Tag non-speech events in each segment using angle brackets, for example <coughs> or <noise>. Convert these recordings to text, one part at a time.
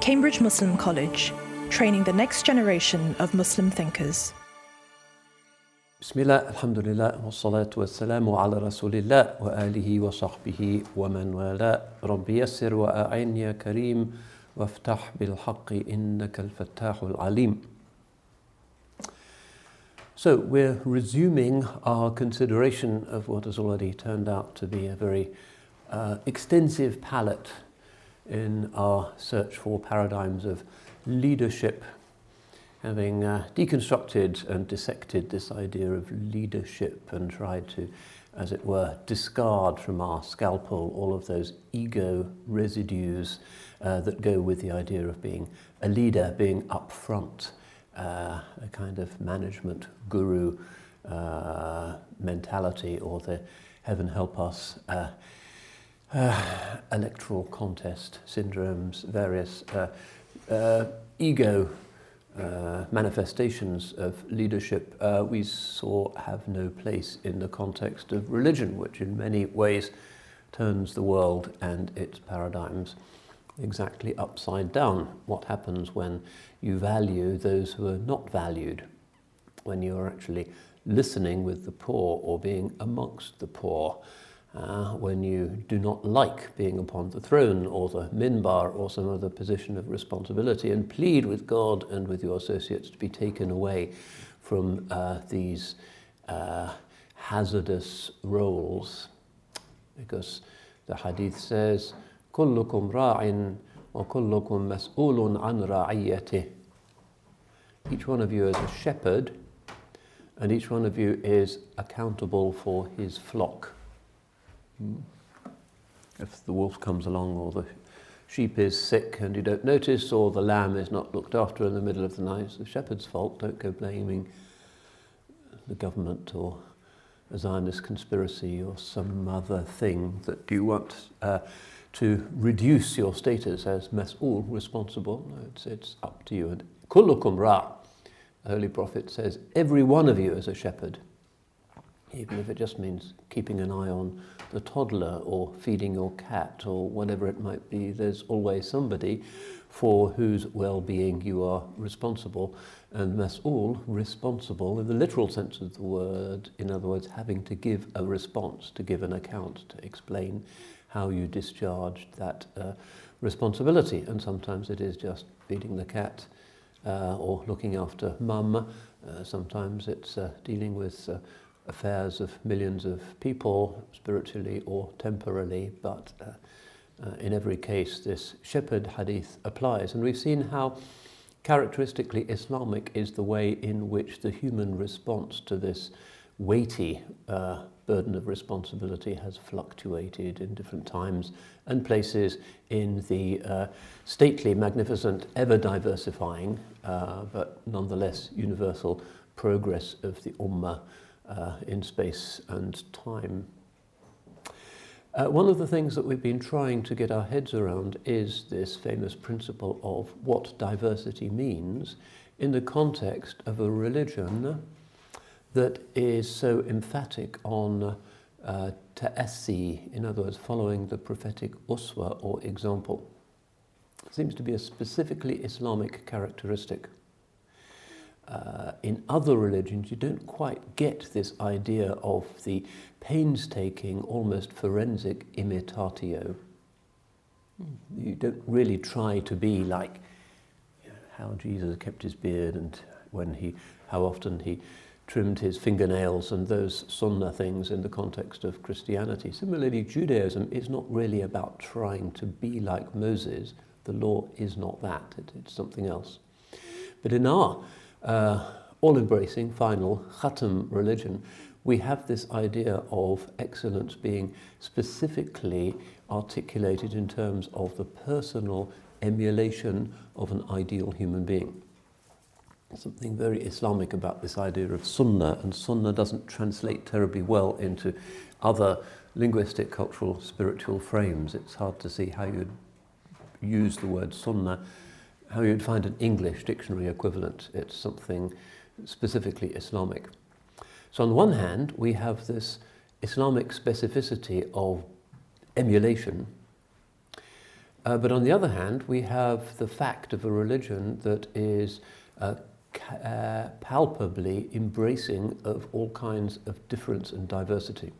Cambridge Muslim College, training the next generation of Muslim thinkers. Bismillah, alhamdulillah, wa salatu wa salamu ala rasulillah wa alihi wa sahbihi wa man wala. Rabbi yassir wa a'in ya kareem wa ftah bil haqqi innaka al-fattahul alim. So we're resuming our consideration of what has already turned out to be a very uh, extensive palette in our search for paradigms of leadership, having uh, deconstructed and dissected this idea of leadership and tried to, as it were, discard from our scalpel all of those ego residues uh, that go with the idea of being a leader, being up front uh, a kind of management guru uh, mentality or the heaven help us uh, <sighs> uh electoral contest syndromes, various uh, uh, ego manifestations of leadership. We saw have no place in the context of religion, which in many ways turns the world and its paradigms exactly upside down. What happens when you value those who are not valued, when you are actually listening with the poor or being amongst the poor, uh, when you do not like being upon the throne or the minbar or some other position of responsibility and plead with God and with your associates to be taken away from uh, these uh, hazardous roles. Because the hadith says, كلكم راع وكلكم مسؤول عن رعيته Each one of you is a shepherd and each one of you is accountable for his flock. Hmm. If the wolf comes along or the sheep is sick and you don't notice or the lamb is not looked after in the middle of the night, it's the shepherd's fault. Don't go blaming the government or a Zionist conspiracy or some other thing that you want uh, to reduce your status as mas'ul, responsible. No, it's, it's up to you. And kullukum ra, the Holy Prophet says, every one of you is a shepherd, even if it just means keeping an eye on the toddler or feeding your cat or whatever it might be. There's always somebody for whose well-being you are responsible. And that's all responsible in the literal sense of the word, in other words, having to give a response, to give an account, to explain how you discharged that uh, responsibility. And sometimes it is just feeding the cat uh, or looking after mum. Uh, sometimes it's uh, dealing with uh, affairs of millions of people, spiritually or temporally. But uh, uh, in every case, this shepherd hadith applies. And we've seen how characteristically Islamic is the way in which the human response to this weighty uh, burden of responsibility has fluctuated in different times and places in the uh, stately, magnificent, ever diversifying, uh, but nonetheless universal progress of the Ummah uh, in space and time. Uh, one of the things that we've been trying to get our heads around is this famous principle of what diversity means in the context of a religion that is so emphatic on uh, ta'assi, in other words, following the prophetic uswa or example. Seems to be a specifically Islamic characteristic. Uh, in other religions, you don't quite get this idea of the painstaking, almost forensic imitatio. You don't really try to be like you know, how Jesus kept his beard and when he, how often he trimmed his fingernails and those sunnah things in the context of Christianity. Similarly, Judaism is not really about trying to be like Moses. The law is not that, it, it's something else. But in our uh, all embracing, final, khatam religion, we have this idea of excellence being specifically articulated in terms of the personal emulation of an ideal human being something very Islamic about this idea of sunnah, and sunnah doesn't translate terribly well into other linguistic, cultural, spiritual frames. It's hard to see how you'd use the word sunnah, how you'd find an English dictionary equivalent. It's something specifically Islamic. So on one hand, we have this Islamic specificity of emulation, Uh, but on the other hand, we have the fact of a religion that is uh, uh, palpably embracing of all kinds of difference and diversity.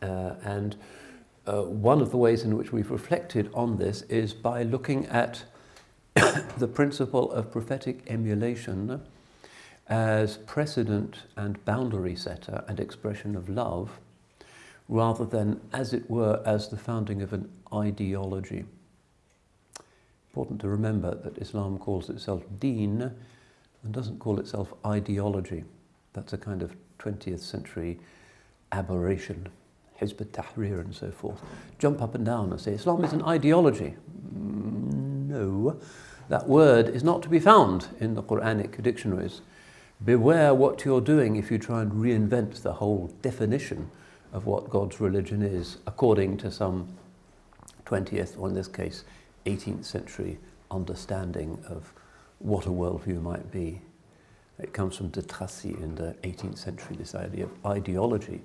Uh, and uh, one of the ways in which we've reflected on this is by looking at <coughs> the principle of prophetic emulation as precedent and boundary setter and expression of love, rather than, as it were, as the founding of an ideology. Important to remember that Islam calls itself deen and doesn't call itself ideology. That's a kind of 20th century aberration. Hizb tahrir and so forth, jump up and down and say Islam is an ideology. No, that word is not to be found in the Quranic dictionaries. Beware what you're doing if you try and reinvent the whole definition of what God's religion is, according to some 20th, or in this case, 18th century understanding of what a worldview might be. It comes from de Tracy in the 18th century, this idea of ideology.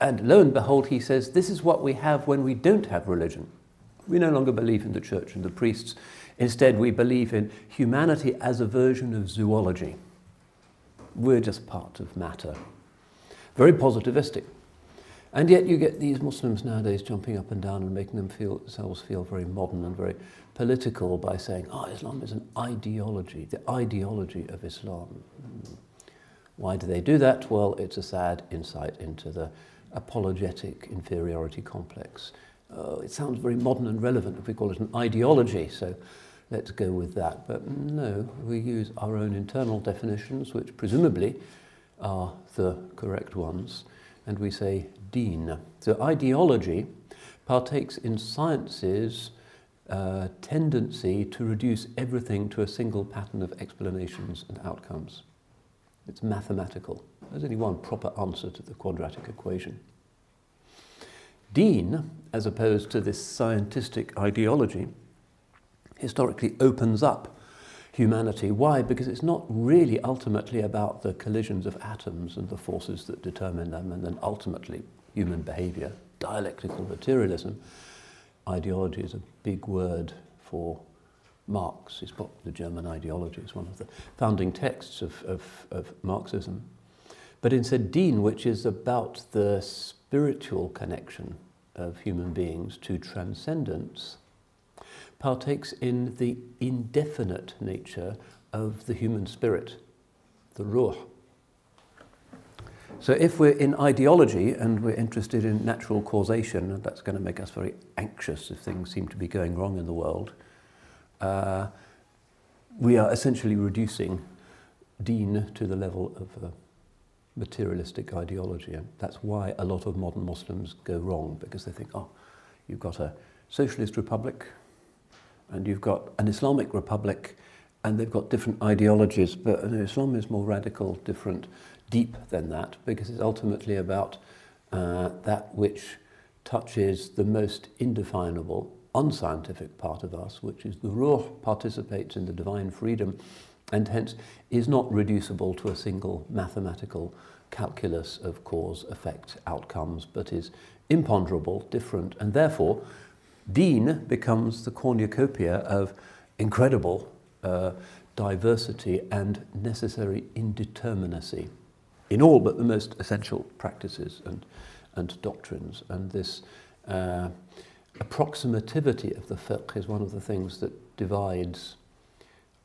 And lo and behold, he says, this is what we have when we don't have religion. We no longer believe in the church and the priests. Instead, we believe in humanity as a version of zoology. We're just part of matter. Very positivistic. And yet you get these Muslims nowadays jumping up and down and making them feel, themselves feel very modern and very political by saying, oh, Islam is an ideology, the ideology of Islam. Hmm. Why do they do that? Well, it's a sad insight into the apologetic inferiority complex. Uh, it sounds very modern and relevant if we call it an ideology, so let's go with that. But no, we use our own internal definitions, which presumably are the correct ones, and we say deen. So ideology partakes in science's uh, tendency to reduce everything to a single pattern of explanations and outcomes. It's mathematical. There's only one proper answer to the quadratic equation. Deen, as opposed to this scientific ideology, historically opens up humanity. Why? Because it's not really ultimately about the collisions of atoms and the forces that determine them, and then ultimately human behavior, dialectical materialism. Ideology is a big word for Marx. Got the German ideology. It's one of the founding texts of, of, of Marxism but instead deen, which is about the spiritual connection of human beings to transcendence, partakes in the indefinite nature of the human spirit, the ruh. So, if we're in ideology and we're interested in natural causation, that's going to make us very anxious if things seem to be going wrong in the world. Uh, we are essentially reducing deen to the level of uh, materialistic ideology. And that's why a lot of modern Muslims go wrong, because they think, oh, you've got a socialist republic and you've got an Islamic republic and they've got different ideologies, but Islam is more radical, different, deep than that, because it's ultimately about uh, that which touches the most indefinable, unscientific part of us, which is the ruh participates in the divine freedom and hence is not reducible to a single mathematical calculus of cause, effect, outcomes, but is imponderable, different, and therefore Deen becomes the cornucopia of incredible uh, diversity and necessary indeterminacy in all but the most essential practices and, and doctrines. And this uh, approximativity of the fiqh is one of the things that divides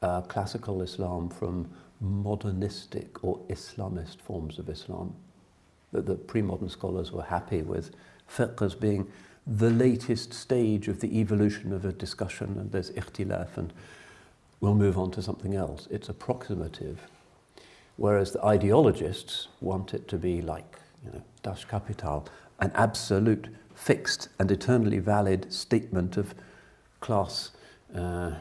uh, classical Islam from modernistic or Islamist forms of Islam. That the pre-modern scholars were happy with fiqh as being the latest stage of the evolution of a discussion and there's ikhtilaf and we'll move on to something else. It's approximative. Whereas the ideologists want it to be like, you know, Das Kapital, an absolute, fixed and eternally valid statement of class uh,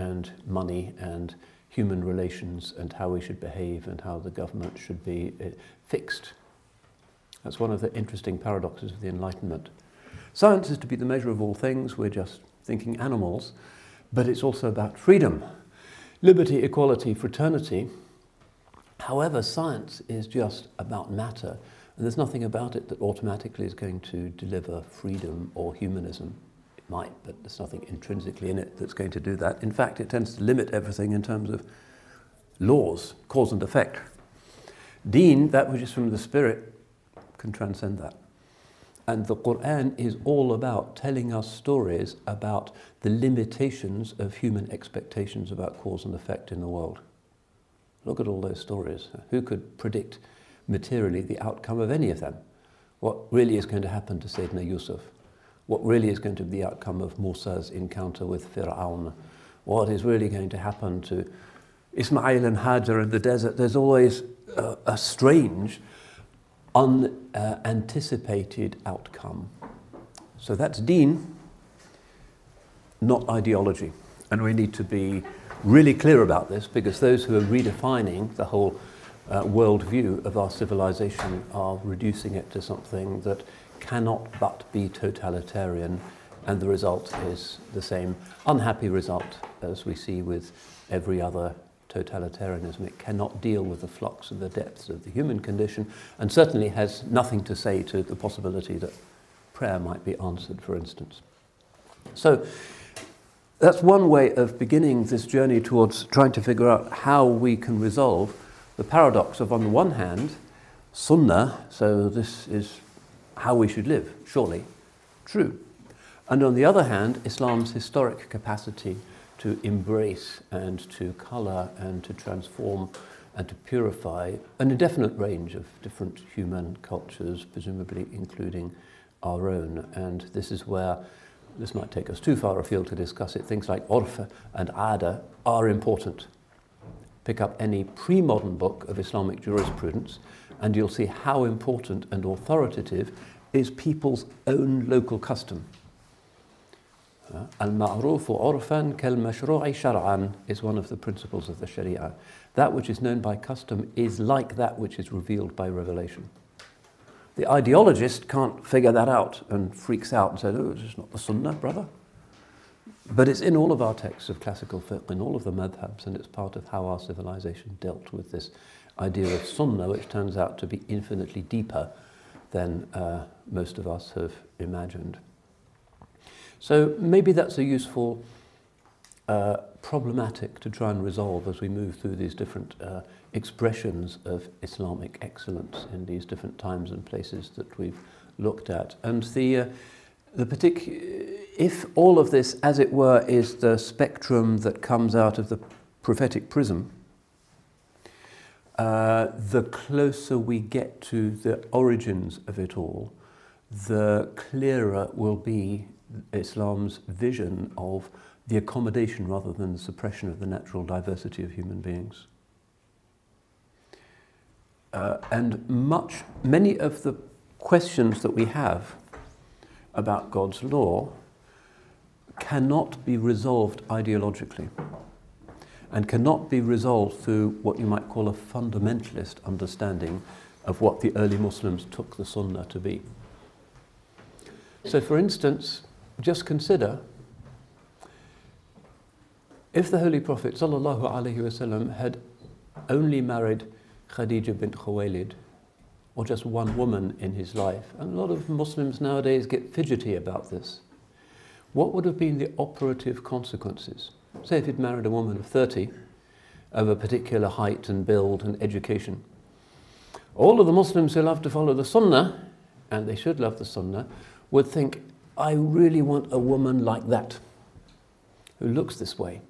and money and human relations and how we should behave and how the government should be uh, fixed. That's one of the interesting paradoxes of the Enlightenment. Science is to be the measure of all things, we're just thinking animals, but it's also about freedom, liberty, equality, fraternity. However, science is just about matter, and there's nothing about it that automatically is going to deliver freedom or humanism. Might, but there's nothing intrinsically in it that's going to do that. In fact, it tends to limit everything in terms of laws, cause and effect. Deen, that which is from the Spirit, can transcend that. And the Quran is all about telling us stories about the limitations of human expectations about cause and effect in the world. Look at all those stories. Who could predict materially the outcome of any of them? What really is going to happen to Sayyidina Yusuf? What really is going to be the outcome of Musa's encounter with Fir'aun? What is really going to happen to Ismail and Hajar in the desert? There's always a, a strange, unanticipated outcome. So that's deen, not ideology. And we need to be really clear about this because those who are redefining the whole uh, worldview of our civilization are reducing it to something that cannot but be totalitarian, and the result is the same unhappy result as we see with every other totalitarianism. It cannot deal with the flux and the depths of the human condition, and certainly has nothing to say to the possibility that prayer might be answered, for instance. So, that's one way of beginning this journey towards trying to figure out how we can resolve the paradox of, on the one hand, sunnah, so this is how we should live, surely, true. And on the other hand, Islam's historic capacity to embrace and to colour and to transform and to purify an indefinite range of different human cultures, presumably including our own. And this is where this might take us too far afield to discuss it. Things like Orfa and Ada are important. Pick up any pre modern book of Islamic jurisprudence, and you'll see how important and authoritative is people's own local custom. Al-ma'ruf urfan kal-mashru'i shar'an is one of the principles of the Sharia. That which is known by custom is like that which is revealed by revelation. The ideologist can't figure that out and freaks out and says, oh, it's not the sunnah, brother. But it's in all of our texts of classical fiqh, in all of the madhabs, and it's part of how our civilization dealt with this idea of sunnah, which turns out to be infinitely deeper than uh, most of us have imagined. So maybe that's a useful uh, problematic to try and resolve as we move through these different uh, expressions of Islamic excellence in these different times and places that we've looked at. And the, uh, the partic- if all of this, as it were, is the spectrum that comes out of the prophetic prism, uh, the closer we get to the origins of it all, the clearer will be Islam's vision of the accommodation rather than the suppression of the natural diversity of human beings. Uh, and much, many of the questions that we have about God's law cannot be resolved ideologically and cannot be resolved through what you might call a fundamentalist understanding of what the early Muslims took the Sunnah to be. So, for instance, just consider if the Holy Prophet ﷺ had only married Khadija bint Khuwaylid, or just one woman in his life, and a lot of Muslims nowadays get fidgety about this, what would have been the operative consequences? Say if he'd married a woman of 30 of a particular height and build and education. All of the Muslims who love to follow the Sunnah, and they should love the Sunnah, would think, I really want a woman like that, who looks this way,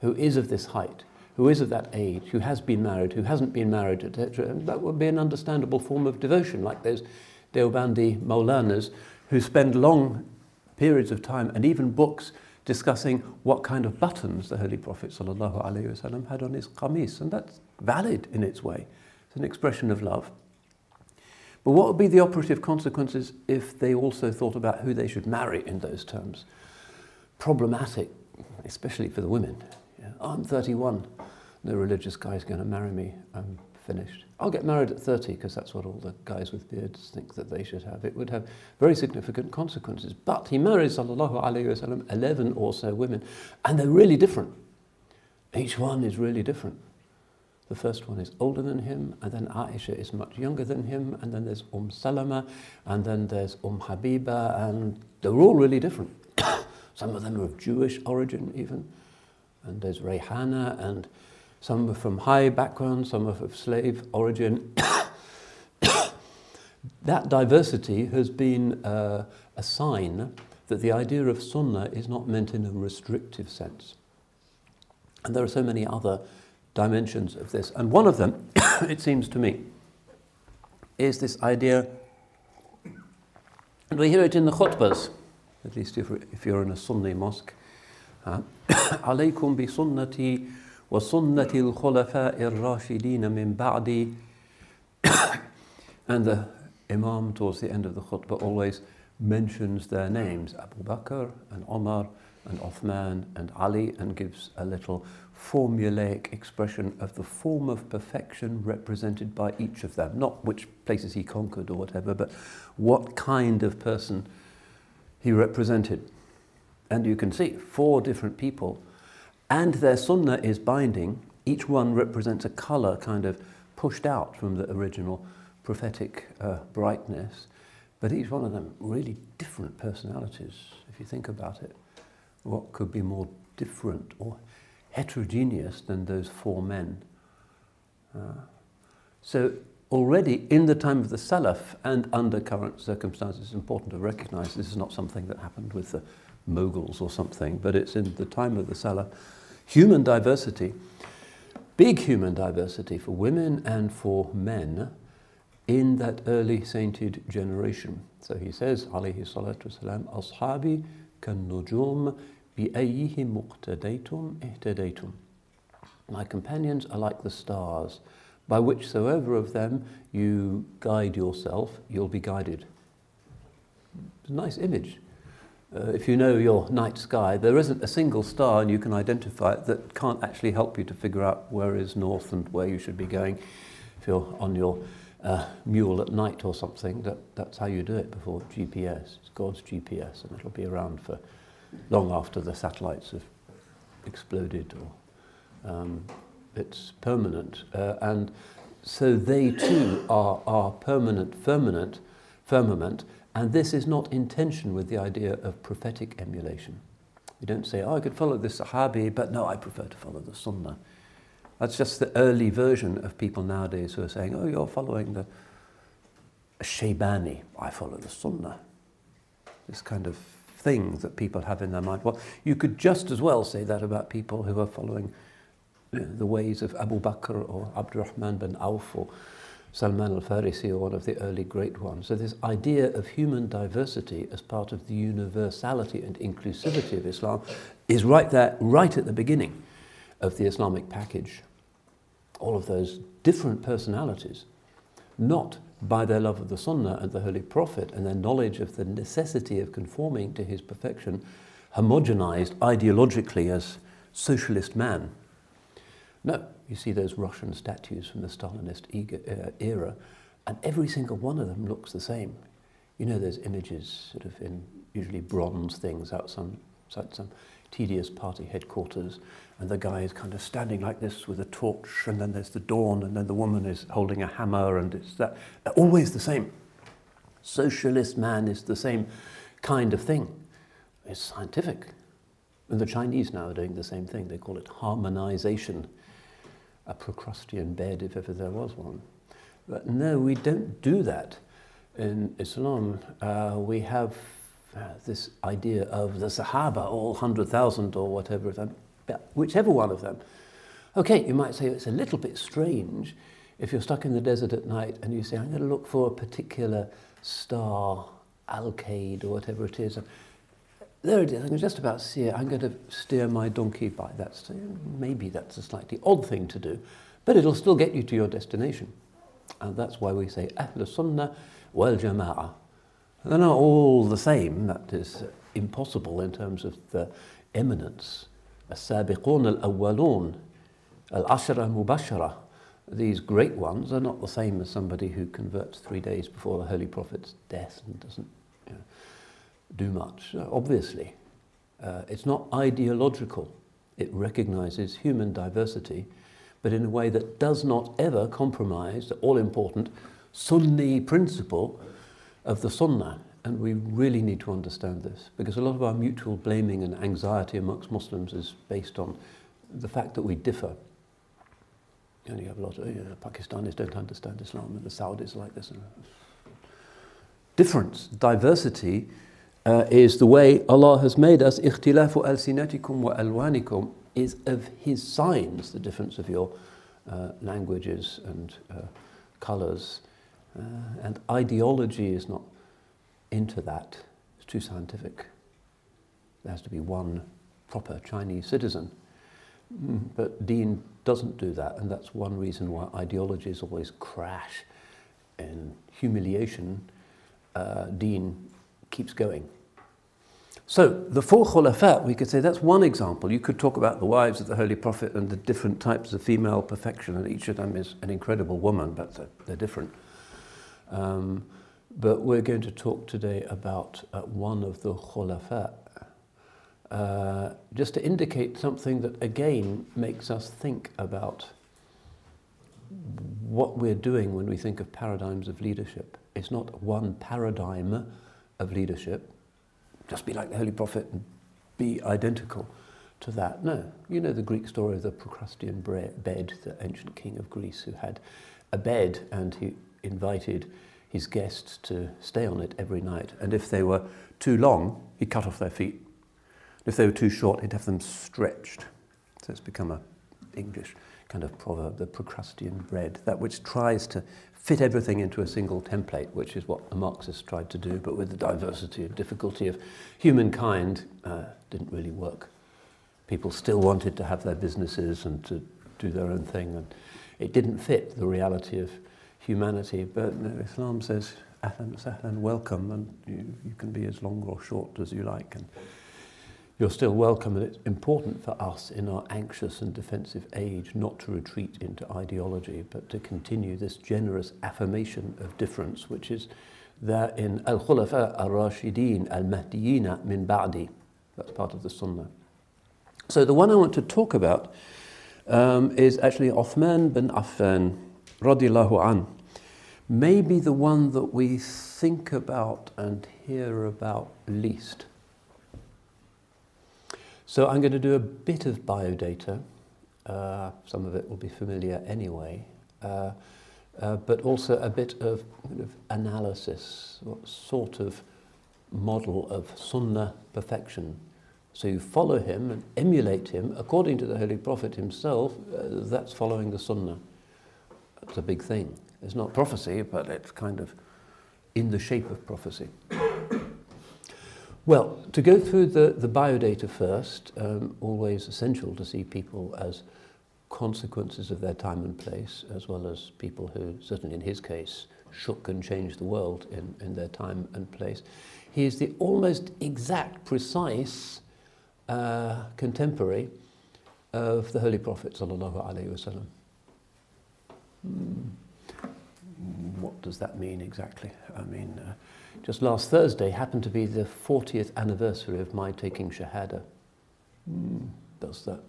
who is of this height, who is of that age, who has been married, who hasn't been married, etc. And that would be an understandable form of devotion, like those Deobandi Maulanas who spend long periods of time and even books discussing what kind of buttons the Holy Prophet ﷺ had on his qamis, and that's valid in its way. It's an expression of love. But what would be the operative consequences if they also thought about who they should marry in those terms? Problematic, especially for the women. Yeah, I'm 31, no religious guy's going to marry me. I'm finished. I'll get married at 30 because that's what all the guys with beards think that they should have. It would have very significant consequences. But he marries, sallallahu alayhi wasallam, 11 or so women, and they're really different. Each one is really different. The first one is older than him, and then Aisha is much younger than him, and then there's Umm Salama, and then there's Umm Habiba, and they're all really different. <coughs> Some of them are of Jewish origin, even. And there's Rayhana, and some were from high background, some are of slave origin. <coughs> that diversity has been uh, a sign that the idea of sunnah is not meant in a restrictive sense. And there are so many other dimensions of this. And one of them, <coughs> it seems to me, is this idea, and we hear it in the khutbas, at least if, if you're in a Sunni mosque. Uh, <coughs> alaykum bi sunnati وسنة الخلفاء الراشدين من بعدي And the Imam towards the end of the khutbah always mentions their names, Abu Bakr and Omar and Uthman and Ali, and gives a little formulaic expression of the form of perfection represented by each of them. Not which places he conquered or whatever, but what kind of person he represented. And you can see four different people, and their sunnah is binding. Each one represents a color kind of pushed out from the original prophetic uh, brightness. But each one of them really different personalities, if you think about it. What could be more different or heterogeneous than those four men? Uh, so already in the time of the Salaf and under current circumstances, it's important to recognize this is not something that happened with the Mughals or something, but it's in the time of the Salaf. Human diversity, big human diversity for women and for men, in that early sainted generation. So he says, alayhi salatu wasalam, Ashabi kan nujum bi ayyihi muqtadaytum ihtadaytum. My companions are like the stars, by whichsoever of them you guide yourself, you'll be guided. Nice image. Uh, if you know your night sky, there isn't a single star and you can identify it that can't actually help you to figure out where is north and where you should be going if you're on your uh, mule at night or something, that, that's how you do it before GPS. It's God's GPS, and it'll be around for long after the satellites have exploded or um, it's permanent. Uh, and so they too are, are permanent firmament, firmament, and this is not in tension with the idea of prophetic emulation. You don't say, oh, I could follow the Sahabi, but no, I prefer to follow the Sunnah. That's just the early version of people nowadays who are saying, oh, you're following the Shaybani. I follow the Sunnah. This kind of thing that people have in their mind. Well, you could just as well say that about people who are following the ways of Abu Bakr or Abdurrahman bin Auf or Salman al-Farisi or one of the early great ones. So this idea of human diversity as part of the universality and inclusivity of Islam is right there, right at the beginning of the Islamic package. All of those different personalities, not by their love of the Sunnah and the Holy Prophet and their knowledge of the necessity of conforming to his perfection, homogenized ideologically as socialist man. No, you see those Russian statues from the Stalinist uh, era, and every single one of them looks the same. You know those images, sort of in usually bronze things out some, some tedious party headquarters, and the guy is kind of standing like this with a torch, and then there's the dawn, and then the woman is holding a hammer, and it's that. They're always the same. Socialist man is the same kind of thing. It's scientific. And the Chinese now are doing the same thing. They call it harmonization, a Procrustean bed, if ever there was one. But no, we don't do that in Islam. Uh, we have uh, this idea of the Sahaba, all 100,000 or whatever of them, whichever one of them. Okay, you might say it's a little bit strange if you're stuck in the desert at night and you say, I'm going to look for a particular star, Alkaid, or whatever it is there it is, I can just about see it. I'm going to steer my donkey by. that. maybe that's a slightly odd thing to do, but it'll still get you to your destination. And that's why we say Ahl Sunnah wal Jama'ah. They're not all the same, that is impossible in terms of the eminence. As-sabiqun al-awwalun, al-ashra mubashara. These great ones are not the same as somebody who converts three days before the Holy Prophet's death and doesn't do much. Obviously, uh, it's not ideological. It recognizes human diversity, but in a way that does not ever compromise the all important Sunni principle of the Sunnah and we really need to understand this because a lot of our mutual blaming and anxiety amongst Muslims is based on the fact that we differ. And you have a lot of you know, Pakistanis don't understand Islam, and the Saudis like this. Difference, diversity, uh, is the way Allah has made us. Ikhtilafu al-sinatikum wa alwanikum is of His signs, the difference of your uh, languages and uh, colours. Uh, and ideology is not into that. It's too scientific. There has to be one proper Chinese citizen. Mm, but Deen doesn't do that, and that's one reason why ideologies always crash in humiliation. Uh, Deen keeps going. So, the four khulafat, we could say that's one example. You could talk about the wives of the Holy Prophet and the different types of female perfection, and each of them is an incredible woman, but they're, they're different. Um, but we're going to talk today about uh, one of the khulafat, uh, just to indicate something that again makes us think about what we're doing when we think of paradigms of leadership. It's not one paradigm of leadership, just be like the Holy Prophet and be identical to that. No, you know the Greek story of the Procrustean bed, the ancient king of Greece who had a bed and he invited his guests to stay on it every night. And if they were too long, he'd cut off their feet. If they were too short, he'd have them stretched. So it's become a English kind of proverb, the Procrustean bed, that which tries to fit everything into a single template, which is what the Marxists tried to do, but with the diversity and difficulty of humankind, uh, didn't really work. People still wanted to have their businesses and to do their own thing, and it didn't fit the reality of humanity. But Islam says, Ahlan Sahlan, welcome, and you, you can be as long or short as you like. And, you're still welcome, and it's important for us in our anxious and defensive age not to retreat into ideology, but to continue this generous affirmation of difference, which is there in Al Khulafa al Rashidin al Mahdiyina min Ba'di. That's part of the Sunnah. So the one I want to talk about um, is actually Uthman bin Affan, radiallahu an maybe the one that we think about and hear about least. So I'm going to do a bit of biodata. Uh, some of it will be familiar anyway. Uh, uh, but also a bit of, kind of analysis, what sort of model of sunnah perfection. So you follow him and emulate him according to the Holy Prophet himself, uh, that's following the sunnah. That's a big thing. It's not prophecy, but it's kind of in the shape of prophecy. Well, to go through the, the biodata first, um, always essential to see people as consequences of their time and place, as well as people who, certainly in his case, shook and changed the world in, in their time and place. He is the almost exact, precise uh, contemporary of the Holy Prophet. Sallallahu Alaihi Wasallam. What does that mean exactly? I mean, uh, just last Thursday happened to be the 40th anniversary of my taking Shahada. Mm, does that,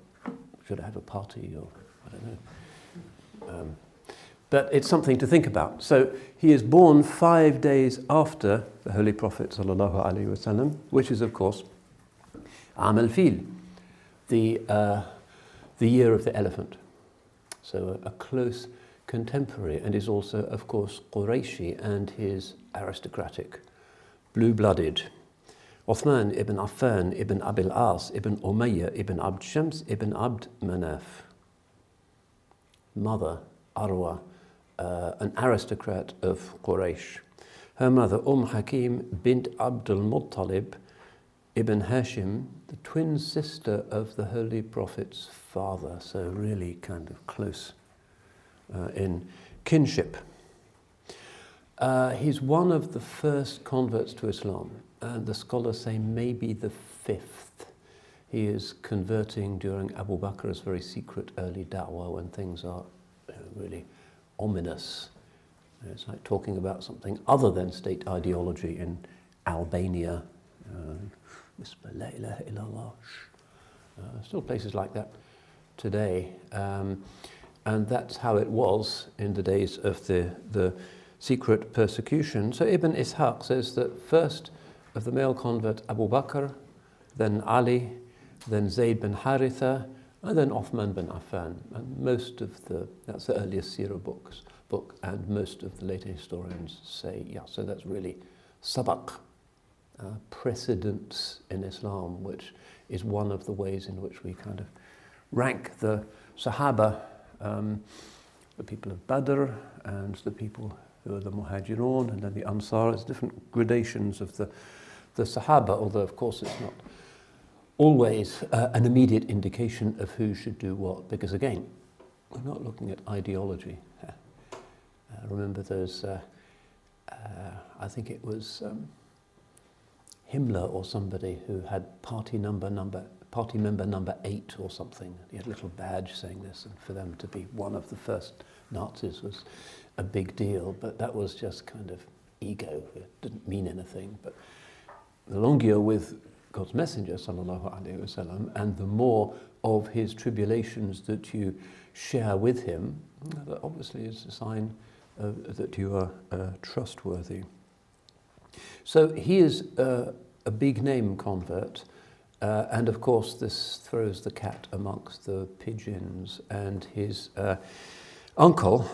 should I have a party or, I don't know. Um, but it's something to think about. So he is born five days after the Holy Prophet wasallam, which is of course Am al-Fil, the, uh, the year of the elephant. So a, a close contemporary and is also, of course, Qurayshi and his aristocratic, blue-blooded. Uthman ibn Affan ibn Abil As ibn Umayyah ibn Abd Shams ibn Abd Manaf. Mother, Arwa, uh, an aristocrat of Quraysh. Her mother, Umm Hakim bint Abdul Muttalib ibn Hashim, the twin sister of the Holy Prophet's father, so really kind of close uh, in kinship. Uh, he's one of the first converts to Islam, and the scholars say maybe the fifth. He is converting during Abu Bakr's very secret early da'wah when things are you know, really ominous. It's like talking about something other than state ideology in Albania. Uh, uh, still places like that today. Um, and that's how it was in the days of the, the, secret persecution. So Ibn Ishaq says that first of the male convert Abu Bakr, then Ali, then Zayd bin Haritha, and then Uthman bin Affan. And most of the, that's the earliest Sirah books, book, and most of the later historians say, yeah, so that's really sabaq, uh, precedence in Islam, which is one of the ways in which we kind of rank the Sahaba, um, the people of Badr, and the people who are the Muhajirun, and then the Ansar. It's different gradations of the, the Sahaba, although, of course, it's not always uh, an immediate indication of who should do what, because again, we're not looking at ideology. Uh, remember, those, uh, uh, I think it was um, Himmler or somebody who had party number number party member number eight or something. He had a little badge saying this, and for them to be one of the first Nazis was a big deal. But that was just kind of ego. It didn't mean anything. But the longer you're with God's messenger, wasallam, and the more of his tribulations that you share with him, that obviously is a sign uh, that you are uh, trustworthy. So he is uh, a big name convert, uh, and of course this throws the cat amongst the pigeons. And his uh, uncle,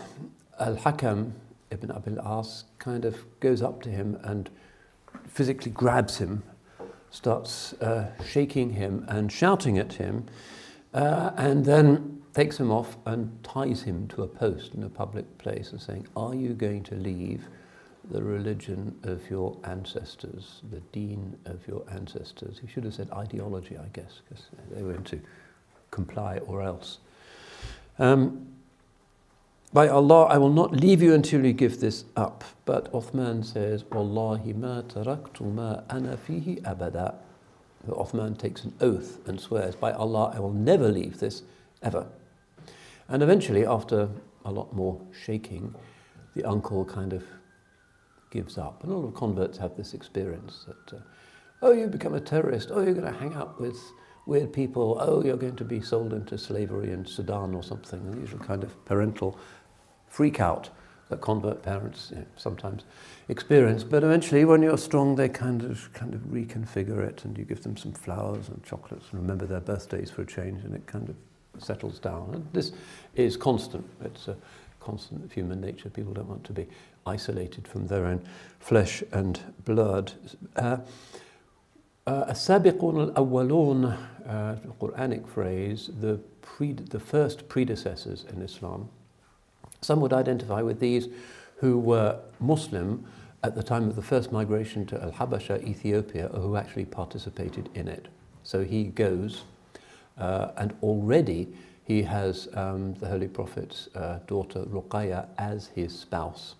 Al Hakam ibn Abil As, kind of goes up to him and physically grabs him starts uh, shaking him and shouting at him, uh, and then takes him off and ties him to a post in a public place and saying, Are you going to leave the religion of your ancestors, the deen of your ancestors? He should have said ideology, I guess, because they were into comply or else. Um, by Allah, I will not leave you until you give this up. But Uthman says, Wallahi ma taraktu ma ana fihi abada. Uthman takes an oath and swears, By Allah, I will never leave this ever. And eventually, after a lot more shaking, the uncle kind of gives up. And a lot of converts have this experience that, uh, oh, you become a terrorist, oh, you're going to hang out with weird people, oh, you're going to be sold into slavery in Sudan or something. These are kind of parental freak out that convert parents you know, sometimes experience. But eventually, when you're strong, they kind of kind of reconfigure it, and you give them some flowers and chocolates, and remember their birthdays for a change, and it kind of settles down. And this is constant. It's a constant of human nature. People don't want to be isolated from their own flesh and blood. Uh, uh, السابقون الأولون, uh, Quranic phrase, the, pre- the first predecessors in Islam, some would identify with these who were Muslim at the time of the first migration to Al Habasha, Ethiopia, or who actually participated in it. So he goes, uh, and already he has um, the Holy Prophet's uh, daughter Ruqayya as his spouse.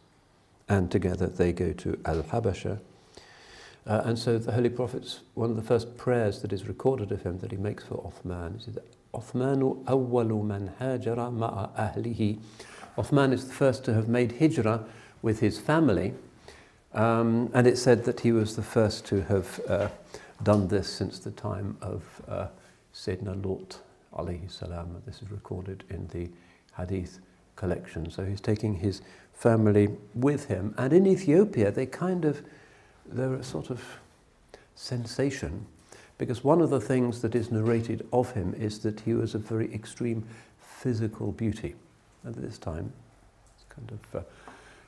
And together they go to Al Habasha. Uh, and so the Holy Prophet's one of the first prayers that is recorded of him that he makes for Othman is Uthmanu awwalu man hajara ma'a ahlihi Uthman is the first to have made hijrah with his family, um, and it's said that he was the first to have uh, done this since the time of uh, Sayyidina Lut alayhi salam. This is recorded in the Hadith collection. So he's taking his family with him. And in Ethiopia, they kind of, they're a sort of sensation because one of the things that is narrated of him is that he was a very extreme physical beauty at this time. it's kind of uh,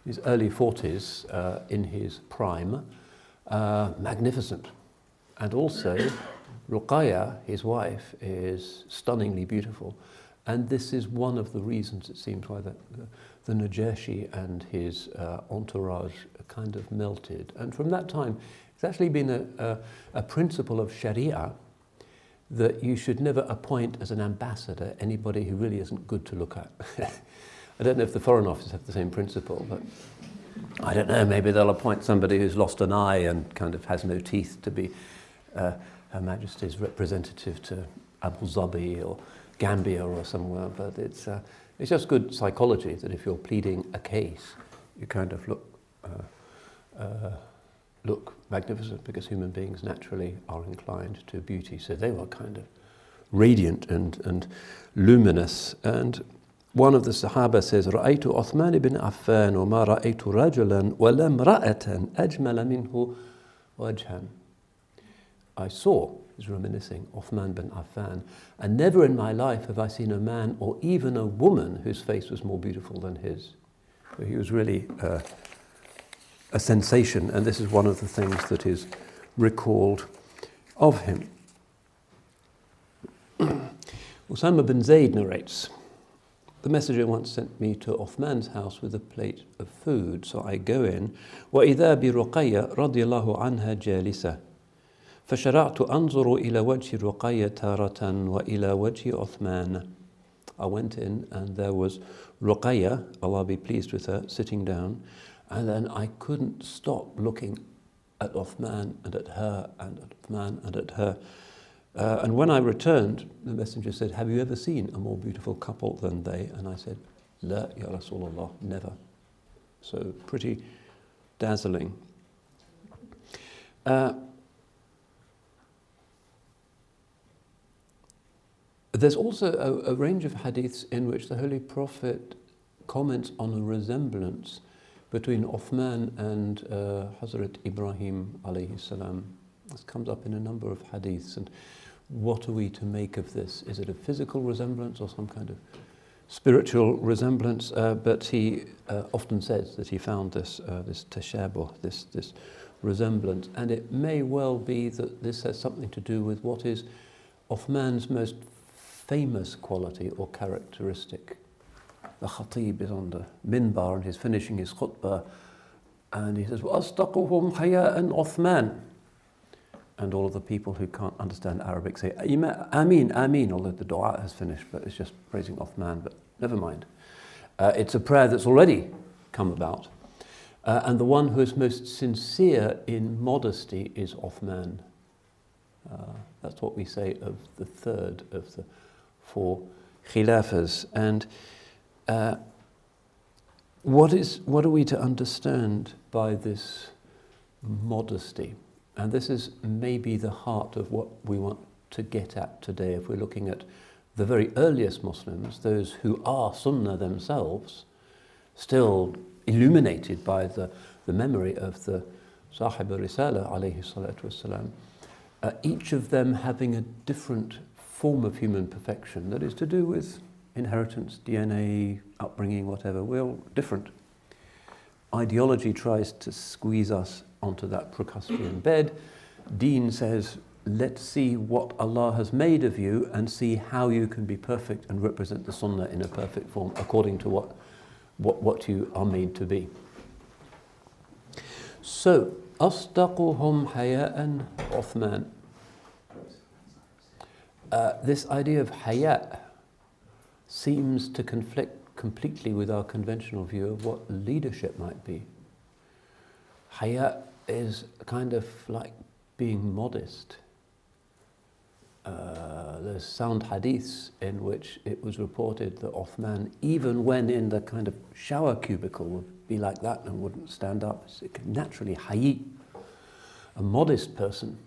his early 40s, uh, in his prime, uh, magnificent. And also, Ruqayya, his wife, is stunningly beautiful. And this is one of the reasons, it seems, why the, the, Najashi and his uh, entourage kind of melted. And from that time, it's actually been a, a, a principle of Sharia that you should never appoint as an ambassador anybody who really isn't good to look at. <laughs> I don't know if the Foreign Office have the same principle, but I don't know, maybe they'll appoint somebody who's lost an eye and kind of has no teeth to be uh, Her Majesty's representative to Abu Dhabi or Gambia or somewhere, but it's, uh, it's just good psychology that if you're pleading a case, you kind of look, uh, uh, look magnificent because human beings naturally are inclined to beauty. So they were kind of radiant and, and luminous. And one of the Sahaba says, رأيت عثمان بن عفان وما رأيت رجلا ولا امرأة أجمل منه وجها. I saw, he's reminiscing, Uthman bin Affan, and never in my life have I seen a man or even a woman whose face was more beautiful than his. So he was really uh, a sensation, and this is one of the things that is recalled of him. <clears throat> Usama bin Zayd narrates the messenger once sent me to Uthman's house with a plate of food, so I go in. وإذا برقية رضي الله عنها جالسة فشرعت أنظر إلى وجه رقية تارة وإلى وجه عثمان. I went in and there was Ruqayya, Allah be pleased with her, sitting down, and then I couldn't stop looking at Uthman and at her and at Uthman and at her. Uh, and when I returned, the messenger said, Have you ever seen a more beautiful couple than they? And I said, La, Ya Rasulullah, never. So pretty dazzling. Uh, there's also a, a, range of hadiths in which the Holy Prophet comments on a resemblance between Uthman and uh, Hazrat Ibrahim alayhi salam. This comes up in a number of hadiths. And what are we to make of this? Is it a physical resemblance or some kind of spiritual resemblance? Uh, but he uh, often says that he found this, uh, this tashabuh, this, this resemblance. And it may well be that this has something to do with what is Uthman's most famous quality or characteristic. The khatib is on the minbar and he's finishing his khutbah and he says, وَأَصْدَقُهُمْ حَيَاءً Uthman and all of the people who can't understand Arabic say Amin, Amin, although the dua has finished, but it's just praising Uthman, but never mind. Uh, it's a prayer that's already come about. Uh, and the one who is most sincere in modesty is Uthman. Uh, that's what we say of the third of the four khilafas. And uh, what, is, what are we to understand by this modesty? And this is maybe the heart of what we want to get at today if we're looking at the very earliest Muslims, those who are Sunnah themselves, still illuminated by the, the memory of the Sahib Risala, alayhi salatu wasalam, uh, each of them having a different form of human perfection that is to do with inheritance, DNA, upbringing, whatever. We're all different. Ideology tries to squeeze us onto that Procrustean bed. Deen says, Let's see what Allah has made of you and see how you can be perfect and represent the Sunnah in a perfect form according to what, what, what you are made to be. So, أصدقهم حياء عثمان uh, this idea of haya seems to conflict completely with our conventional view of what leadership might be. Haya is kind of like being modest. Uh, there's sound hadiths in which it was reported that Othman, even when in the kind of shower cubicle, would be like that and wouldn't stand up. So naturally, hayi, a modest person.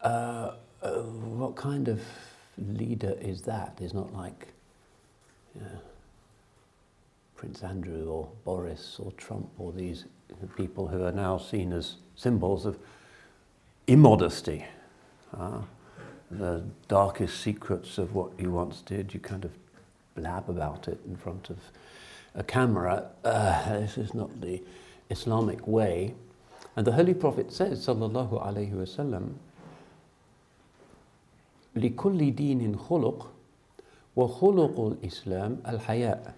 Uh, uh, what kind of leader is that? Not like you know, Prince Andrew or Boris or Trump or these people who are now seen as symbols of immodesty. Uh, the darkest secrets of what you once did, you kind of blab about it in front of a camera. Uh, this is not the Islamic way. And the Holy Prophet says, sallallahu alayhi wasallam, لكل دين خلق وخلق الإسلام الحياء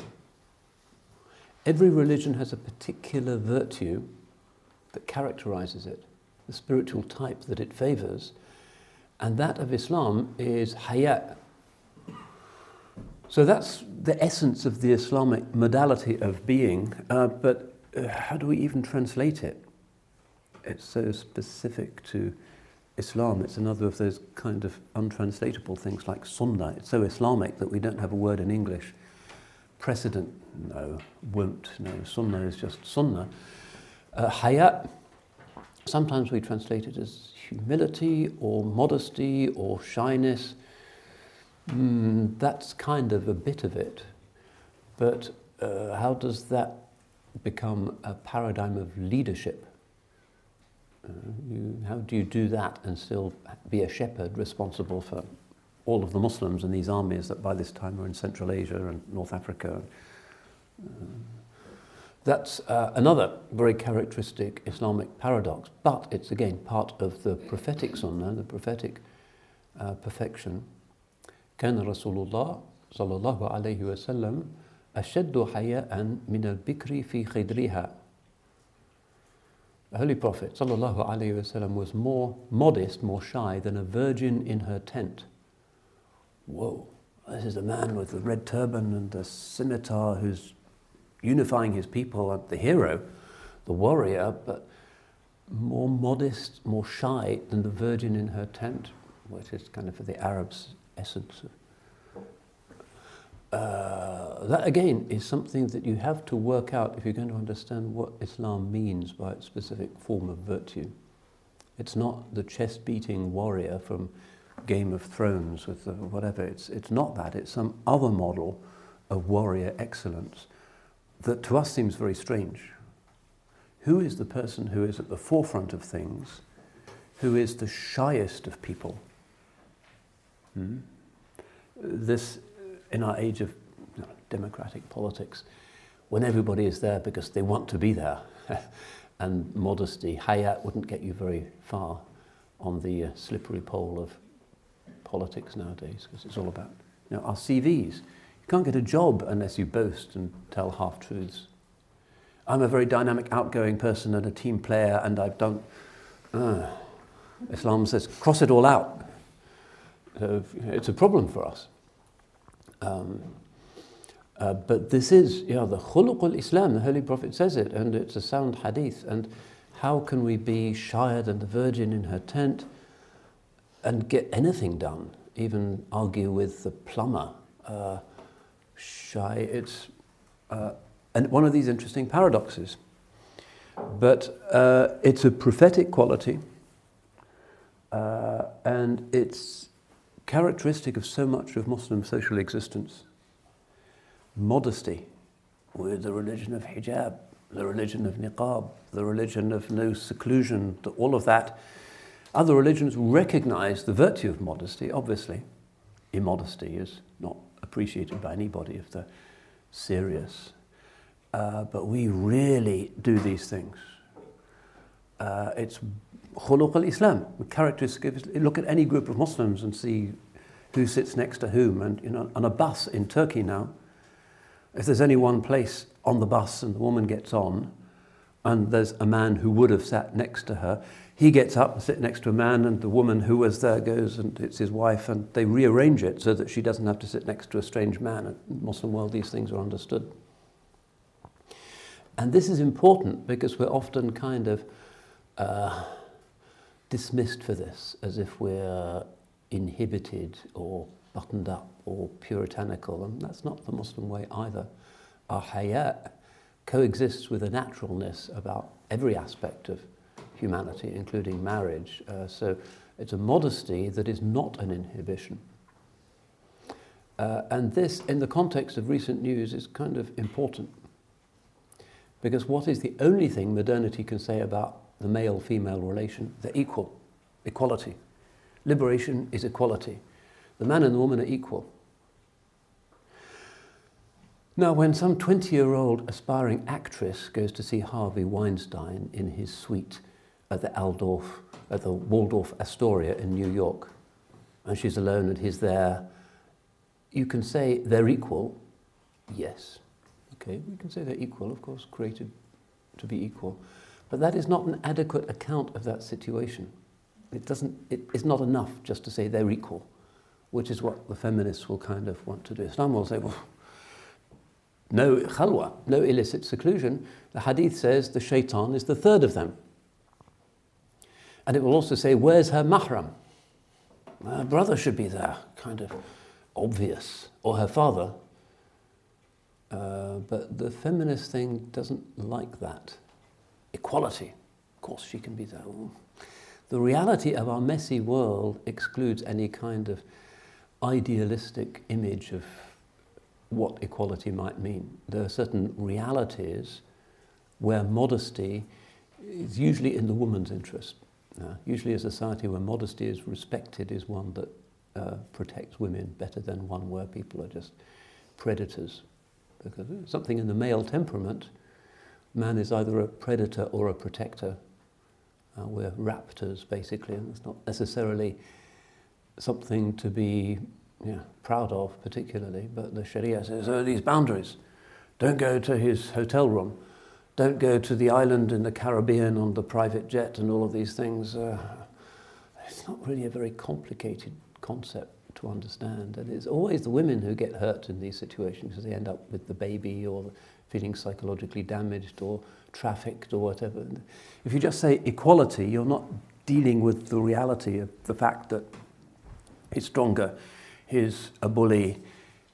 Every religion has a particular virtue that characterizes it, the spiritual type that it favors, and that of Islam is hayat. So that's the essence of the Islamic modality of being, uh, but uh, how do we even translate it? It's so specific to Islam. It's another of those kind of untranslatable things like sunnah. It's so Islamic that we don't have a word in English. Precedent no, won't, no. Sunnah is just sunnah. Uh, hayat, sometimes we translate it as humility or modesty or shyness. Mm, that's kind of a bit of it. But uh, how does that become a paradigm of leadership? Uh, you, how do you do that and still be a shepherd responsible for all of the Muslims in these armies that by this time are in Central Asia and North Africa? Uh, that's uh, another very characteristic Islamic paradox, but it's again part of the prophetic sunnah, the prophetic uh, perfection. كان رسول الله صلى الله عليه وسلم أشد حياء من البكر في خدرها the Holy Prophet وسلم, was more modest, more shy than a virgin in her tent. Whoa, this is a man with the red turban and the scimitar who's unifying his people, the hero, the warrior, but more modest, more shy than the virgin in her tent, which is kind of for the Arabs' essence of uh, that again is something that you have to work out if you're going to understand what Islam means by its specific form of virtue. It's not the chest beating warrior from Game of Thrones with the whatever. It's, it's not that. It's some other model of warrior excellence that to us seems very strange. Who is the person who is at the forefront of things, who is the shyest of people? Hmm? This in our age of you know, democratic politics, when everybody is there because they want to be there, <laughs> and modesty, hayat wouldn't get you very far on the uh, slippery pole of politics nowadays, because it's all about you know, our CVs. You can't get a job unless you boast and tell half truths. I'm a very dynamic, outgoing person and a team player, and I've done. Uh, Islam says, cross it all out. So it's a problem for us. Um, uh, but this is, you know, the khuluq al islam the Holy Prophet says it, and it's a sound hadith. And how can we be shyer than the Virgin in her tent and get anything done, even argue with the plumber? Uh, shy, it's uh, and one of these interesting paradoxes. But uh, it's a prophetic quality, uh, and it's characteristic of so much of Muslim social existence. Modesty, with the religion of hijab, the religion of niqab, the religion of no seclusion, all of that. Other religions recognize the virtue of modesty, obviously. Immodesty is not appreciated by anybody if they're serious. Uh, but we really do these things. Uh, it's khuluq al-Islam, characteristic of, look at any group of Muslims and see who sits next to whom. And you know, on a bus in Turkey now, if there's any one place on the bus and the woman gets on, and there's a man who would have sat next to her, he gets up and sits next to a man, and the woman who was there goes and it's his wife, and they rearrange it so that she doesn't have to sit next to a strange man. In the Muslim world, these things are understood. And this is important because we're often kind of uh, dismissed for this as if we're inhibited or buttoned up or puritanical, and that's not the Muslim way either. Our hayat coexists with a naturalness about every aspect of humanity, including marriage. Uh, so it's a modesty that is not an inhibition. Uh, and this, in the context of recent news, is kind of important. Because what is the only thing modernity can say about the male female relation, they're equal, equality. Liberation is equality. The man and the woman are equal. Now, when some 20 year old aspiring actress goes to see Harvey Weinstein in his suite at the Aldorf, at the Waldorf Astoria in New York, and she's alone and he's there, you can say they're equal. Yes. Okay, we can say they're equal, of course, created to be equal. But that is not an adequate account of that situation. It doesn't, it, it's not enough just to say they're equal, which is what the feminists will kind of want to do. Islam will say, well, no khalwa, no illicit seclusion. The hadith says the shaitan is the third of them. And it will also say, where's her mahram? Her brother should be there, kind of obvious, or her father. Uh, but the feminist thing doesn't like that equality. Of course, she can be there. The reality of our messy world excludes any kind of idealistic image of what equality might mean. There are certain realities where modesty is usually in the woman's interest. Uh, usually, a society where modesty is respected is one that uh, protects women better than one where people are just predators. Because something in the male temperament, man is either a predator or a protector. Uh, we're raptors, basically, and it's not necessarily something to be proud of, particularly. But the Sharia says, oh, these boundaries. Don't go to his hotel room. Don't go to the island in the Caribbean on the private jet and all of these things. Uh, it's not really a very complicated concept to understand. And it's always the women who get hurt in these situations because they end up with the baby or feeling psychologically damaged or trafficked or whatever. If you just say equality, you're not dealing with the reality of the fact that he's stronger, he's a bully,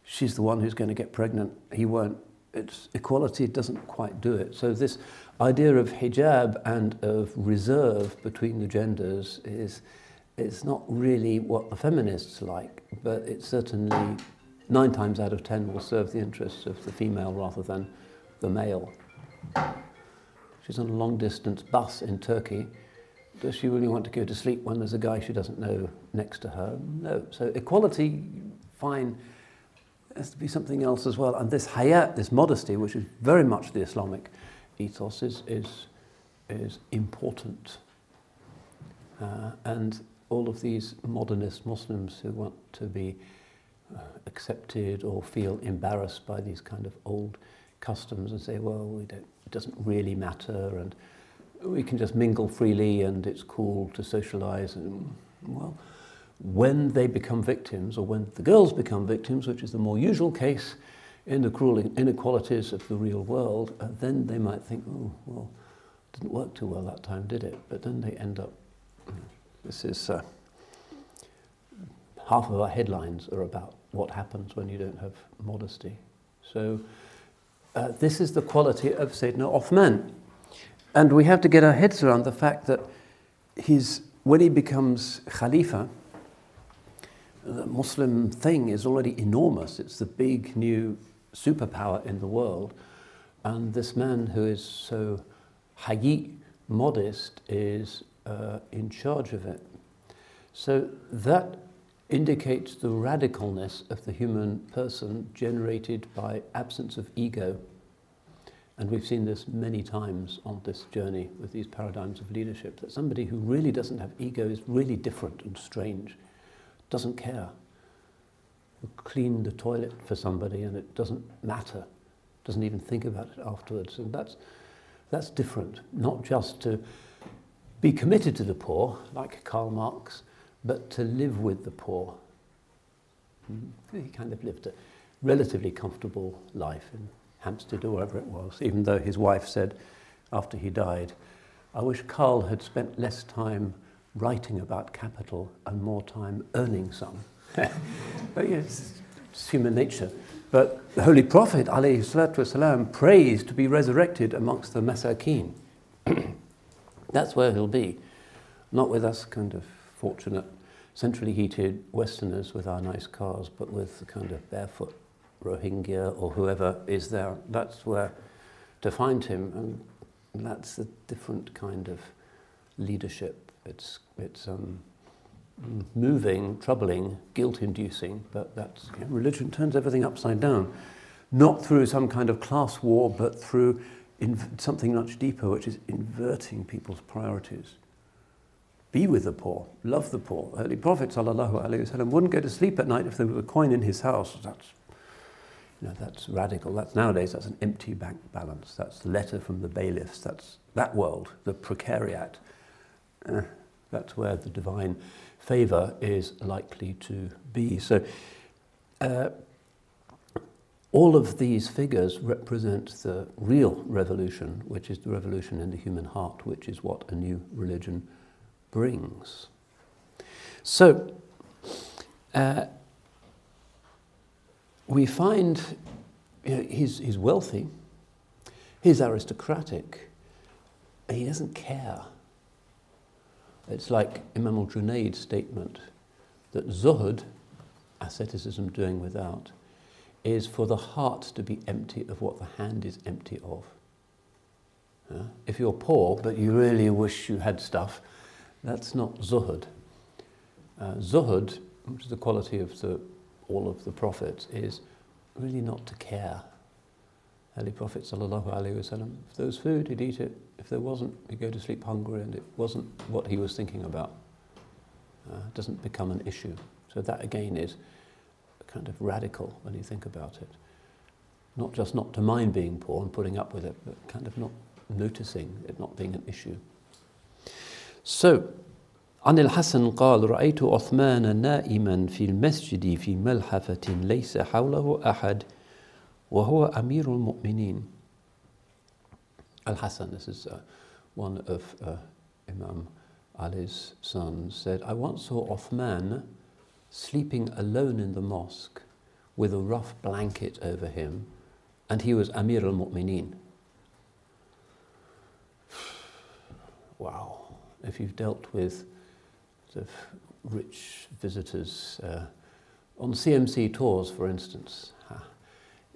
she's the one who's going to get pregnant, he won't. It's, equality doesn't quite do it. So this idea of hijab and of reserve between the genders is, is not really what the feminists like, but it certainly nine times out of ten will serve the interests of the female rather than the male. She's on a long distance bus in Turkey does she really want to go to sleep when there's a guy she doesn't know next to her? No. So equality, fine, has to be something else as well. And this hayat, this modesty, which is very much the Islamic ethos, is, is, is important. Uh, and all of these modernist Muslims who want to be uh, accepted or feel embarrassed by these kind of old customs and say, well, we don't, it doesn't really matter and we can just mingle freely and it's cool to socialize. And, well, when they become victims, or when the girls become victims, which is the more usual case in the cruel inequalities of the real world, uh, then they might think, oh, well, it didn't work too well that time, did it? But then they end up, this is, uh, half of our headlines are about what happens when you don't have modesty. So uh, this is the quality of Sayyidina Uthman. And we have to get our heads around the fact that he's, when he becomes Khalifa, the Muslim thing is already enormous. It's the big new superpower in the world. And this man who is so hayy, modest, is uh, in charge of it. So that indicates the radicalness of the human person generated by absence of ego and we've seen this many times on this journey with these paradigms of leadership that somebody who really doesn't have ego is really different and strange, doesn't care. Clean the toilet for somebody and it doesn't matter, doesn't even think about it afterwards. And that's, that's different, not just to be committed to the poor, like Karl Marx, but to live with the poor. Hmm. He kind of lived a relatively comfortable life in Hampstead or wherever it was, even though his wife said after he died, I wish Karl had spent less time writing about capital and more time earning some. <laughs> but yes, it's human nature. But the Holy Prophet والسلام, prays to be resurrected amongst the Masakin. <clears throat> That's where he'll be, not with us kind of fortunate, centrally heated Westerners with our nice cars, but with the kind of barefoot Rohingya or whoever is there, that's where to find him. And that's a different kind of leadership. It's, it's um, moving, troubling, guilt inducing, but that's, religion turns everything upside down. Not through some kind of class war, but through something much deeper, which is inverting people's priorities. Be with the poor, love the poor. Holy Prophet ﷺ wouldn't go to sleep at night if there was a coin in his house. That's you know, that's radical. That's nowadays that's an empty bank balance. That's the letter from the bailiffs. That's that world, the precariat. Uh, that's where the divine favour is likely to be. So, uh, all of these figures represent the real revolution, which is the revolution in the human heart, which is what a new religion brings. So, uh, we find you know, he's, he's wealthy, he's aristocratic, he doesn't care. It's like Imam al Junaid's statement that zuhud, asceticism doing without, is for the heart to be empty of what the hand is empty of. Uh, if you're poor but you really wish you had stuff, that's not zuhud. Uh, zuhud, which is the quality of the, all of the prophets, is really not to care. Holy Prophet wasallam, if there was food, he'd eat it. If there wasn't, he'd go to sleep hungry, and it wasn't what he was thinking about. Uh, it doesn't become an issue. So that again is kind of radical when you think about it. Not just not to mind being poor and putting up with it, but kind of not noticing it not being an issue. So, عن الحسن قال رأيت عثمان نائما في المسجد في ملحفة ليس حوله أحد وهو أمير المؤمنين Al-Hassan, this is uh, one of uh, Imam Ali's sons, said, I once saw Uthman sleeping alone in the mosque with a rough blanket over him, and he was Amir al-Mu'mineen. <sighs> wow. If you've dealt with sort of rich visitors uh, on CMC tours, for instance,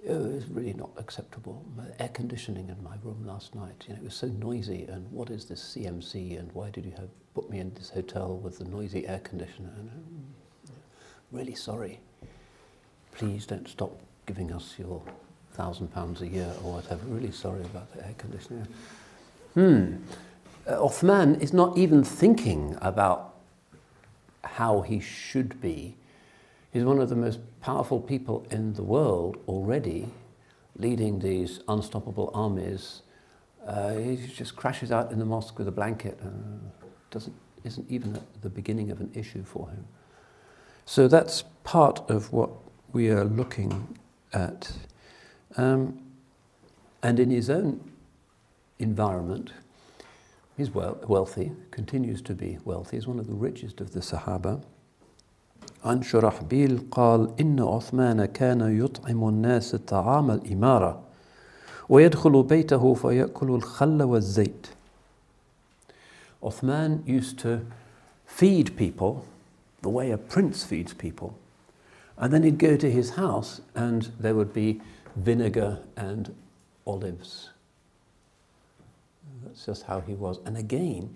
it was really not acceptable. Air conditioning in my room last night, you know, it was so noisy. And what is this CMC? And why did you have put me in this hotel with the noisy air conditioner? And I'm really sorry. Please don't stop giving us your thousand pounds a year or whatever. Really sorry about the air conditioner. Hmm. Uh, Othman is not even thinking about how he should be He's one of the most powerful people in the world already, leading these unstoppable armies. Uh, he just crashes out in the mosque with a blanket and doesn't, isn't even at the beginning of an issue for him. So that's part of what we are looking at. Um, and in his own environment, he's well, wealthy, continues to be wealthy. He's one of the richest of the Sahaba. عن شرحبيل قال إن عثمان كان يطعم الناس طعام الإمارة ويدخل بيته فيأكل الخل والزيت Uthman used to feed people the way a prince feeds people. And then he'd go to his house and there would be vinegar and olives. that's just how he was. And again,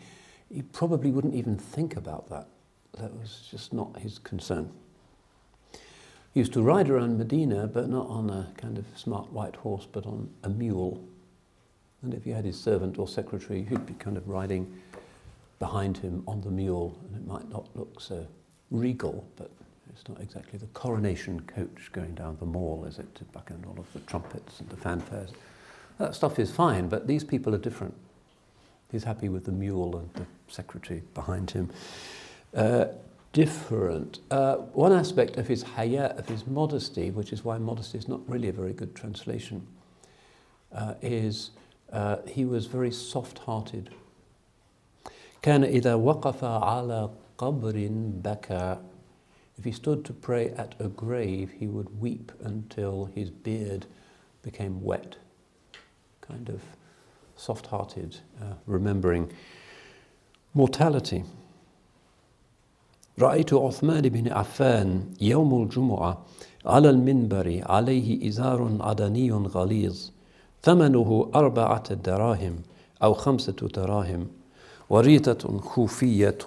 he probably wouldn't even think about that that was just not his concern. He used to ride around Medina, but not on a kind of smart white horse, but on a mule. And if you had his servant or secretary, he'd be kind of riding behind him on the mule, and it might not look so regal, but it's not exactly the coronation coach going down the mall, is it, to beckon all of the trumpets and the fanfares. That stuff is fine, but these people are different. He's happy with the mule and the secretary behind him. Uh, different. Uh, one aspect of his haya, of his modesty, which is why modesty is not really a very good translation, uh, is uh, he was very soft-hearted. كان إذا وقف على قبر بكى If he stood to pray at a grave, he would weep until his beard became wet. Kind of soft-hearted, uh, remembering mortality. رأيت عثمان بن عفان يوم الجمعة على المنبر عليه إزار عدني غليظ ثمنه أربعة دراهم أو خمسة دراهم وريتة خوفية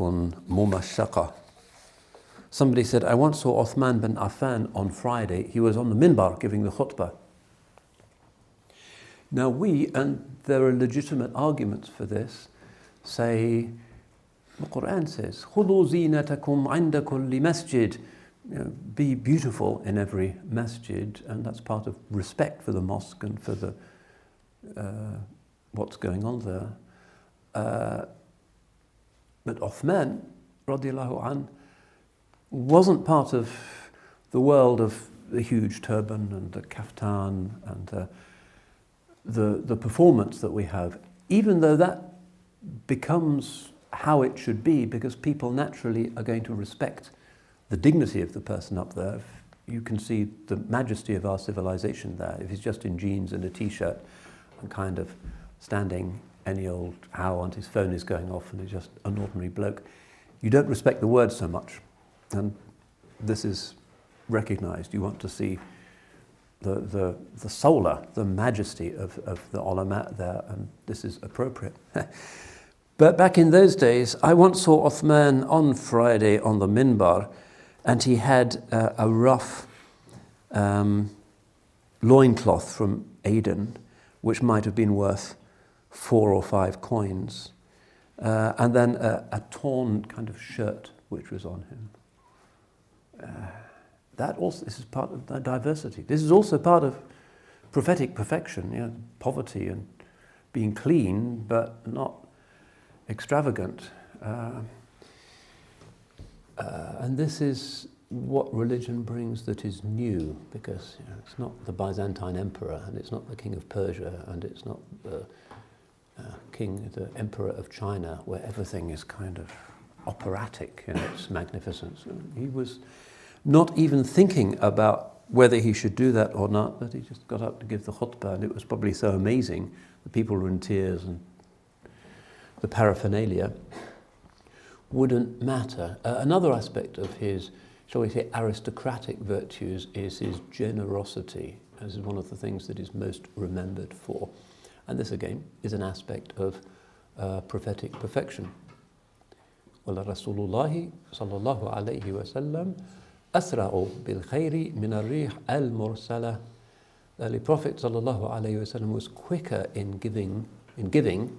ممشقة Somebody said, I once saw Uthman bin Affan on Friday. He was on the minbar giving the khutbah. Now we, and there are legitimate arguments for this, say the Quran says, خُذُوا زِينَتَكُمْ عِنْدَ كُلِّ مَسْجِدٍ you know, be beautiful in every masjid, and that's part of respect for the mosque and for the uh, what's going on there. Uh, but Uthman, radiallahu an, wasn't part of the world of the huge turban and the kaftan and the, the, the performance that we have, even though that becomes how it should be because people naturally are going to respect the dignity of the person up there. You can see the majesty of our civilization there. If he's just in jeans and a t-shirt and kind of standing any old how and his phone is going off and he's just an ordinary bloke, you don't respect the word so much. And this is recognized. You want to see the, the, the solar, the majesty of, of the ulama there, and this is appropriate. <laughs> but back in those days, I once saw Uthman on Friday on the minbar, and he had uh, a rough um, loincloth from Aden, which might have been worth four or five coins, uh, and then a, a, torn kind of shirt which was on him. Uh, that also, this is part of the diversity. This is also part of prophetic perfection, you know, poverty and being clean, but not extravagant. Uh, uh, and this is what religion brings that is new, because you know, it's not the Byzantine emperor, and it's not the king of Persia, and it's not the uh, king, the emperor of China, where everything is kind of operatic in its magnificence. He was not even thinking about whether he should do that or not, that he just got up to give the khutbah, and it was probably so amazing. The people were in tears and the paraphernalia wouldn't matter. Uh, another aspect of his, shall we say, aristocratic virtues is his generosity. This is one of the things that is most remembered for. And this, again, is an aspect of uh, prophetic perfection. Well, Rasulullah sallallahu alayhi wa sallam أسرع بالخير من الريح المرسلة. The early Prophet صلى الله عليه وسلم was quicker in giving, in giving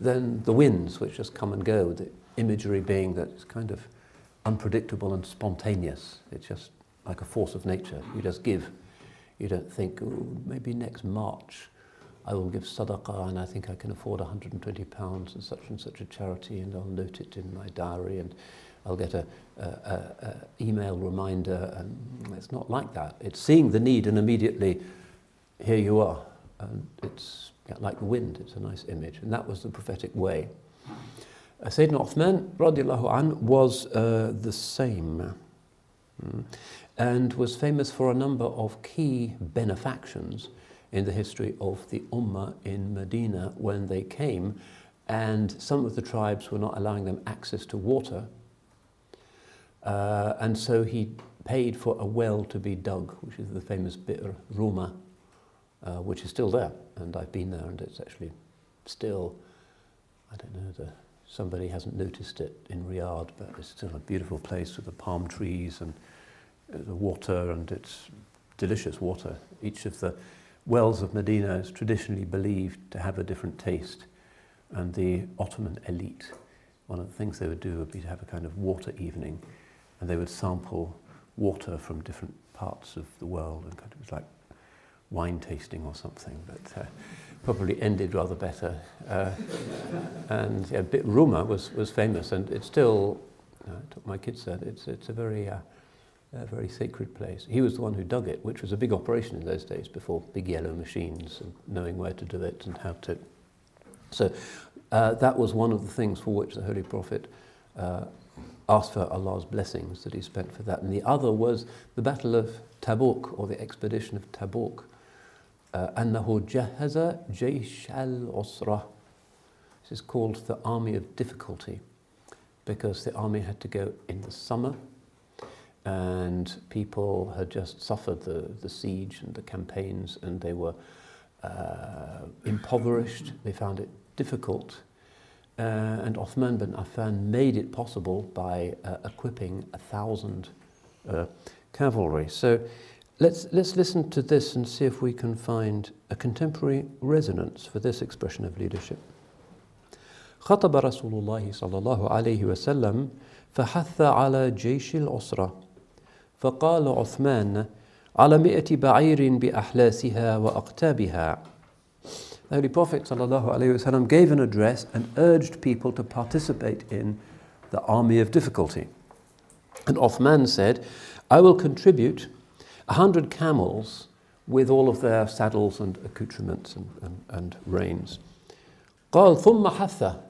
than the winds which just come and go. The imagery being that it's kind of unpredictable and spontaneous. It's just like a force of nature. You just give. You don't think, maybe next March I will give sadaqah and I think I can afford 120 pounds and such and such a charity and I'll note it in my diary and I'll get a, a, a, email reminder. And it's not like that. It's seeing the need and immediately here you are. And it's like the wind. It's a nice image. And that was the prophetic way. Uh, Sayyidina Uthman radiallahu an, was uh, the same mm, and was famous for a number of key benefactions in the history of the Ummah in Medina when they came and some of the tribes were not allowing them access to water uh, and so he paid for a well to be dug, which is the famous Bi'r Ruma, uh, which is still there. And I've been there, and it's actually still, I don't know, the somebody hasn't noticed it in Riyadh, but it's still a beautiful place with the palm trees and uh, the water, and it's delicious water. Each of the wells of Medina is traditionally believed to have a different taste. And the Ottoman elite, one of the things they would do would be to have a kind of water evening, and they would sample water from different parts of the world, and it was like wine tasting or something. But uh, probably ended rather better. Uh, and yeah, was, was famous, and it's still, uh, my kids said, it's, it's a very, uh, a very sacred place. He was the one who dug it, which was a big operation in those days before big yellow machines and knowing where to do it and how to. So uh, that was one of the things for which the Holy Prophet uh, asked for Allah's blessings that he spent for that. And the other was the Battle of Tabuk, or the expedition of Tabuk, أنه جهز جيش العسرة This is called the army of difficulty because the army had to go in the summer and people had just suffered the, the siege and the campaigns and they were uh, impoverished. They found it difficult. Uh, and Uthman bin Affan made it possible by uh, equipping a thousand uh, cavalry. So Let's, let's listen to this and see if we can find a contemporary resonance for this expression of leadership. خطب رسول الله صلى الله عليه وسلم فحث على جيش العسرة فقال عثمان على مئة بعير بأحلاسها وأقتابها The Holy Prophet وسلم, gave an address and urged people to participate in the army of difficulty. And Uthman said, I will contribute a hundred camels with all of their saddles and accoutrements and, and, and reins. قال ثم حث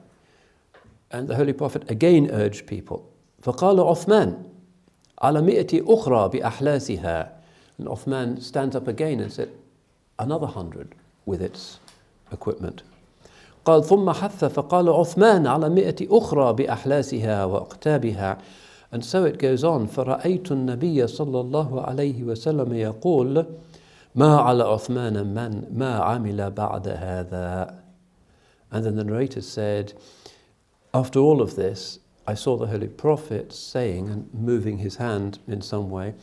and the Holy Prophet again urged people فقال عثمان على مئة أخرى بأحلاسها and Uthman stands up again and said another hundred with its equipment قال ثم حث فقال عثمان على مئة أخرى بأحلاسها وأقتابها and so it goes on فرأيت النبي صلى الله عليه وسلم يقول ما على عثمان من ما عمل بعد هذا And then the narrator said, After all of this, I saw the Holy Prophet saying and moving his hand in some way,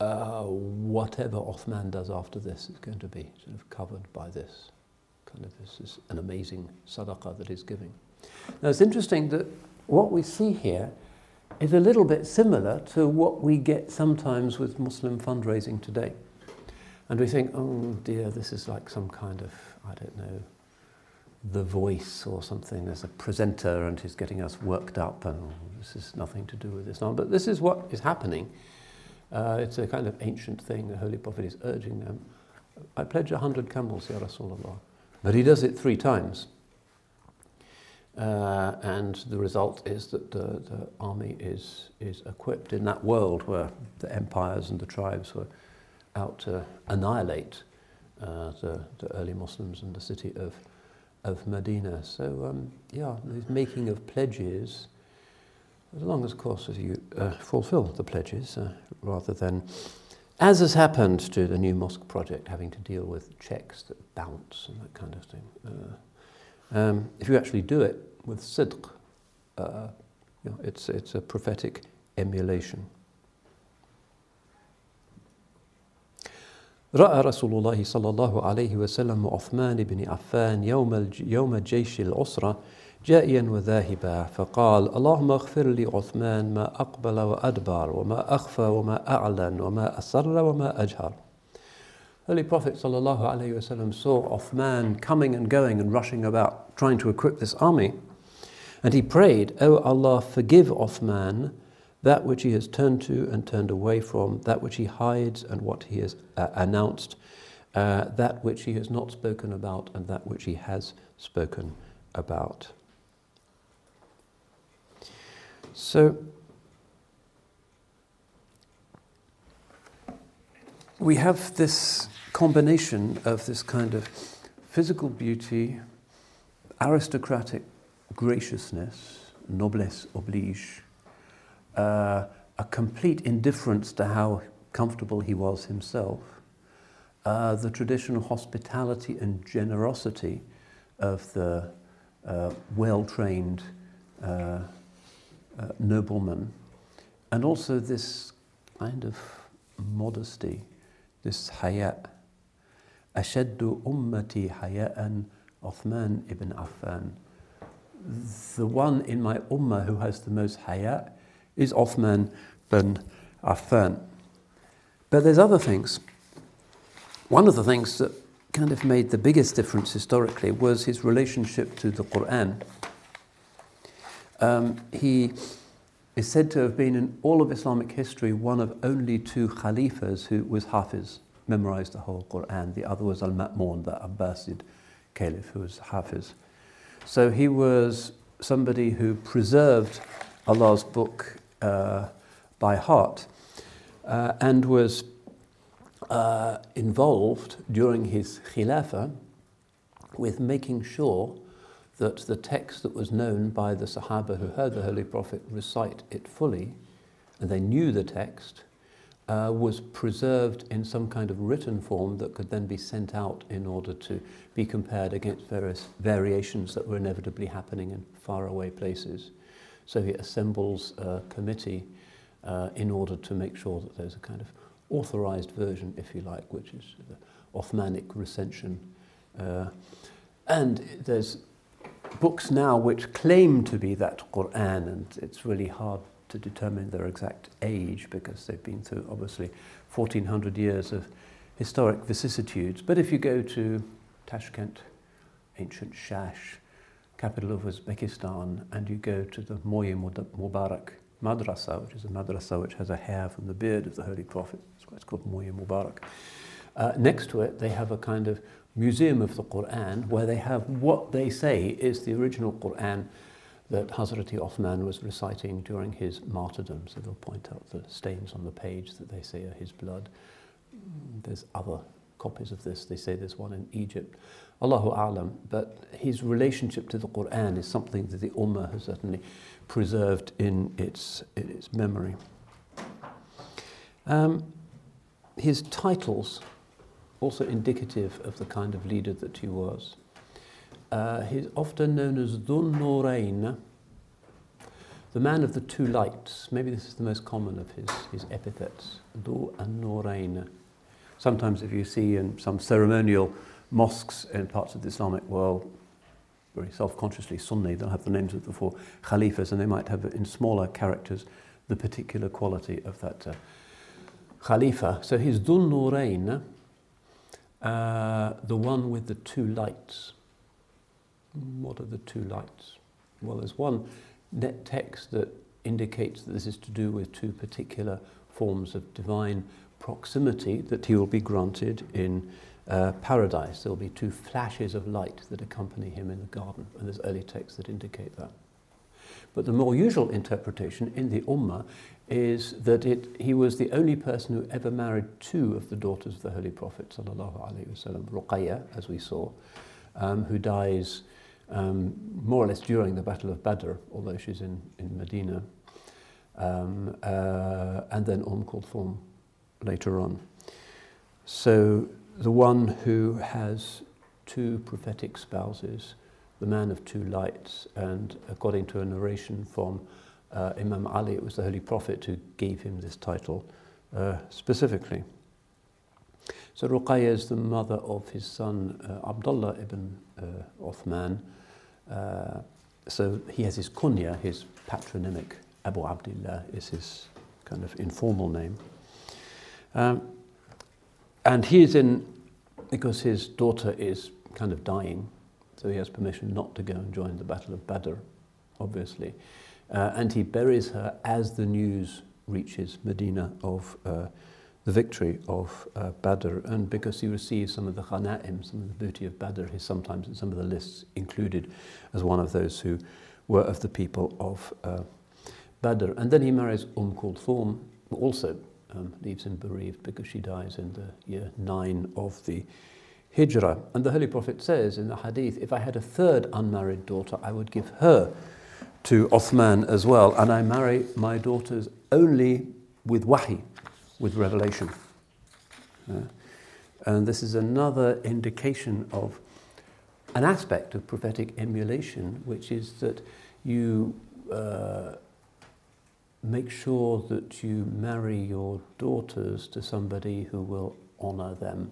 whatever Uthman does after this is going to be sort of covered by this. Kind of this is an amazing sadaqah that he's giving. Now it's interesting that what we see here is a little bit similar to what we get sometimes with Muslim fundraising today. And we think, oh dear, this is like some kind of, I don't know, the voice or something. There's a presenter and he's getting us worked up, and this is nothing to do with Islam. But this is what is happening. Uh, it's a kind of ancient thing. The Holy Prophet is urging them. I pledge a hundred camels, Ya Rasulullah. But he does it three times. Uh, and the result is that the, the army is, is equipped in that world where the empires and the tribes were out to annihilate uh, the, the early Muslims in the city of of Medina. So, um, yeah, the making of pledges, as long as, of course, as you uh, fulfill the pledges, uh, rather than, as has happened to the new mosque project, having to deal with checks that bounce and that kind of thing. Uh, um, if you actually do it with sidq, uh, you know, it's, it's a prophetic emulation. رأى رسول الله صلى الله عليه وسلم عثمان بن عفان يوم يوم جيش العسرة جائيا وذاهبا فقال اللهم اغفر لي عثمان ما أقبل وأدبر وما أخفى وما أعلن وما أسر وما أجهر Holy Prophet sallallahu alaihi wasallam saw Uthman coming and going and rushing about trying to equip this army. And he prayed, O oh Allah, forgive Uthman that which he has turned to and turned away from, that which he hides and what he has uh, announced, uh, that which he has not spoken about and that which he has spoken about. So, we have this combination of this kind of physical beauty, aristocratic graciousness, noblesse oblige, uh, a complete indifference to how comfortable he was himself, uh, the traditional hospitality and generosity of the uh, well trained uh, nobleman, and also this kind of modesty, this haya. Ashaddu ummati haya'an Othman ibn Affan. The one in my ummah who has the most haya is Othman ibn Affan. But there's other things. One of the things that kind of made the biggest difference historically was his relationship to the Quran. Um, he is said to have been in all of Islamic history one of only two Khalifas who was Hafiz, memorized the whole Quran. The other was Al Ma'mun, the Abbasid Caliph, who was Hafiz. So he was somebody who preserved Allah's book uh, by heart uh, and was uh, involved during his Khilafah with making sure that the text that was known by the Sahaba who heard the Holy Prophet recite it fully, and they knew the text, uh, was preserved in some kind of written form that could then be sent out in order to be compared against various variations that were inevitably happening in faraway places. So he assembles a committee uh, in order to make sure that there's a kind of authorized version, if you like, which is the Uthmanic recension. Uh, and there's books now which claim to be that Quran, and it's really hard to determine their exact age because they've been through obviously 1400 years of historic vicissitudes. But if you go to Tashkent, ancient Shash, capital of Uzbekistan, and you go to the Moye Mubarak madrasa, which is a madrasa which has a hair from the beard of the Holy Prophet. It's called Moye Mubarak. Uh, next to it, they have a kind of museum of the Quran where they have what they say is the original Quran that Hazrati Uthman was reciting during his martyrdom. So they'll point out the stains on the page that they say are his blood. There's other copies of this. They say there's one in Egypt. Allahu A'lam. But his relationship to the Quran is something that the Ummah has certainly preserved in its, in its memory. Um, his titles also indicative of the kind of leader that he was. Uh, he's often known as Dhun Nurayn, the man of the two lights. Maybe this is the most common of his, his epithets, Dhu and Nurayn. Sometimes, if you see in some ceremonial mosques in parts of the Islamic world, very self-consciously Sunni, they'll have the names of the four khalifas, and they might have in smaller characters the particular quality of that uh, khalifa. So he's Dhun Nurayn, uh, the one with the two lights. What are the two lights? Well, there's one net text that indicates that this is to do with two particular forms of divine proximity that he will be granted in uh, paradise. There will be two flashes of light that accompany him in the garden, and there's early texts that indicate that. But the more usual interpretation in the Ummah is that it, he was the only person who ever married two of the daughters of the Holy Prophet, Ruqayya, as we saw, um, who dies um, more or less during the Battle of Badr, although she's in, in Medina, um, uh, and then Umm Kulthum later on. So the one who has two prophetic spouses, the man of two lights, and according to a narration from uh, Imam Ali, it was the Holy Prophet who gave him this title uh, specifically. So Ruqayya is the mother of his son uh, Abdullah ibn uh, Uthman. Uh, so he has his kunya, his patronymic, Abu Abdullah is his kind of informal name. Um, and he is in, because his daughter is kind of dying, so he has permission not to go and join the Battle of Badr, obviously. Uh, and he buries her as the news reaches Medina of uh, the victory of uh, Badr. And because he receives some of the ghanaim, some of the booty of Badr, he's sometimes in some of the lists included as one of those who were of the people of uh, Badr. And then he marries Umm Kulthum, who also um, leaves him bereaved because she dies in the year 9 of the Hijrah. And the Holy Prophet says in the Hadith, if I had a third unmarried daughter, I would give her to Othman as well, and I marry my daughters only with wahi, with revelation. Uh, and this is another indication of an aspect of prophetic emulation, which is that you uh, make sure that you marry your daughters to somebody who will honour them.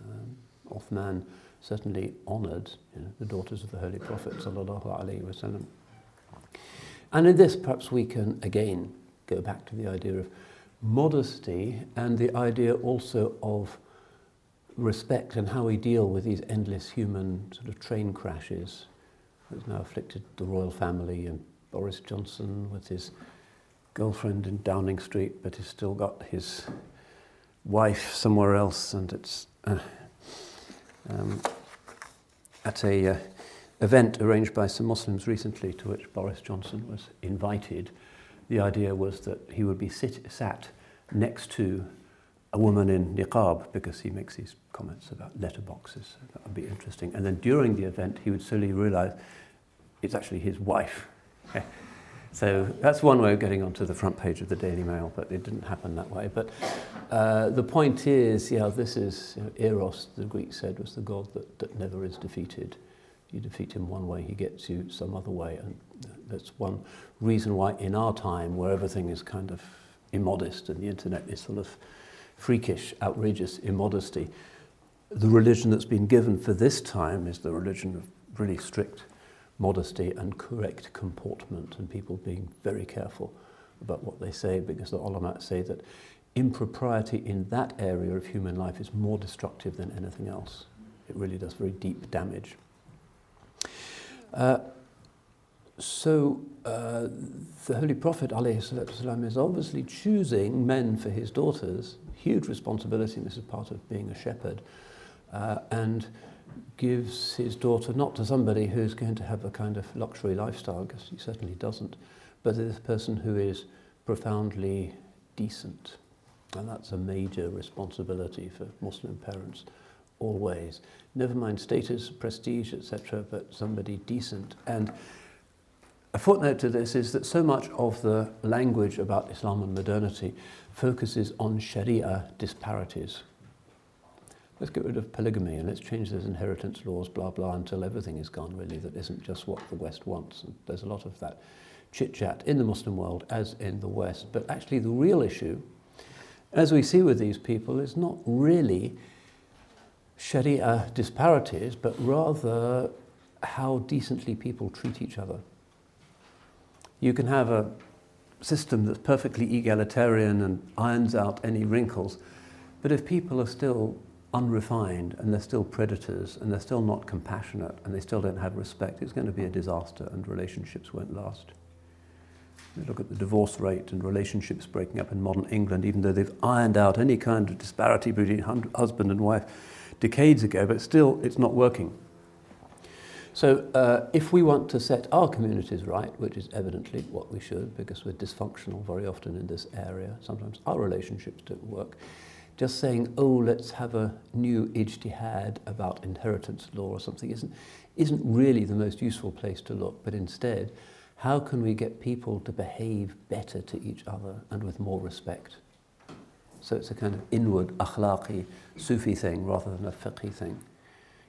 Um, Uthman certainly honoured you know, the daughters of the Holy Prophet. And in this, perhaps we can again go back to the idea of modesty and the idea also of respect and how we deal with these endless human sort of train crashes that's now afflicted the royal family and Boris Johnson with his girlfriend in Downing Street, but he's still got his wife somewhere else, and it's uh, um, at a uh, event arranged by some Muslims recently, to which Boris Johnson was invited. The idea was that he would be sit, sat next to a woman in niqab because he makes these comments about letterboxes. So that would be interesting. And then during the event, he would slowly realize it's actually his wife <laughs> so that's one way of getting onto the front page of the Daily Mail, but it didn't happen that way. But uh, the point is, yeah, this is you know, Eros, the Greeks said, was the god that, that never is defeated. You defeat him one way, he gets you some other way. And that's one reason why in our time, where everything is kind of immodest and the internet is full of freakish, outrageous immodesty, the religion that's been given for this time is the religion of really strict modesty and correct comportment and people being very careful about what they say because the ulama say that impropriety in that area of human life is more destructive than anything else. It really does very deep damage. Uh, so uh, the Holy Prophet والسلام, is obviously choosing men for his daughters, huge responsibility, and this is part of being a shepherd, uh, and gives his daughter not to somebody who's going to have a kind of luxury lifestyle, because he certainly doesn't, but to this person who is profoundly decent. And that's a major responsibility for Muslim parents, always. Never mind status, prestige, etc., but somebody decent. And a footnote to this is that so much of the language about Islam and modernity focuses on Sharia disparities. Let's get rid of polygamy and let's change those inheritance laws, blah, blah, until everything is gone, really, that isn't just what the West wants. And there's a lot of that chit chat in the Muslim world as in the West. But actually, the real issue, as we see with these people, is not really Sharia disparities, but rather how decently people treat each other. You can have a system that's perfectly egalitarian and irons out any wrinkles, but if people are still unrefined and they're still predators and they're still not compassionate and they still don't have respect, it's going to be a disaster and relationships won't last. You look at the divorce rate and relationships breaking up in modern England, even though they've ironed out any kind of disparity between husband and wife decades ago, but still it's not working. So, uh, if we want to set our communities right, which is evidently what we should, because we're dysfunctional very often in this area, sometimes our relationships don't work, just saying, oh, let's have a new ijtihad about inheritance law or something isn't, isn't really the most useful place to look, but instead, how can we get people to behave better to each other and with more respect? So it's a kind of inward, akhlaqi, Sufi thing rather than a fiqhi thing.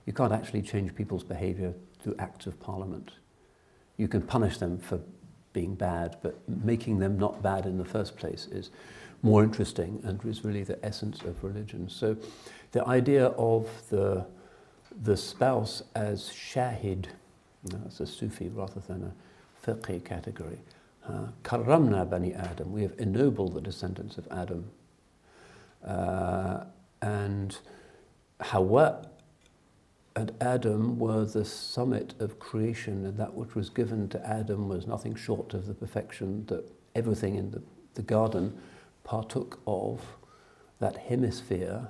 You can't actually change people's behavior through acts of parliament. You can punish them for being bad, but making them not bad in the first place is more interesting and is really the essence of religion. So the idea of the, the spouse as shahid, you know, as a Sufi rather than a fiqhi category, uh, bani Adam, we have ennobled the descendants of Adam. Uh, and Hawa and Adam were the summit of creation, and that which was given to Adam was nothing short of the perfection that everything in the, the garden partook of. That hemisphere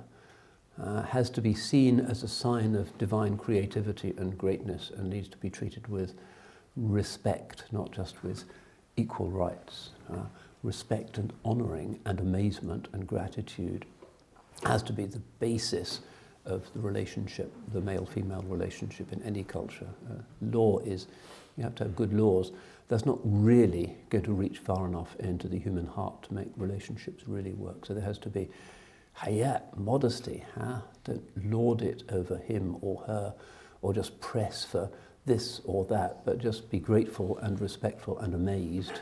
uh, has to be seen as a sign of divine creativity and greatness and needs to be treated with respect, not just with equal rights. Uh, respect and honouring and amazement and gratitude has to be the basis of the relationship, the male-female relationship in any culture. Uh, law is, you have to have good laws. That's not really going to reach far enough into the human heart to make relationships really work. So there has to be haya, modesty. Huh? Don't lord it over him or her or just press for this or that, but just be grateful and respectful and amazed.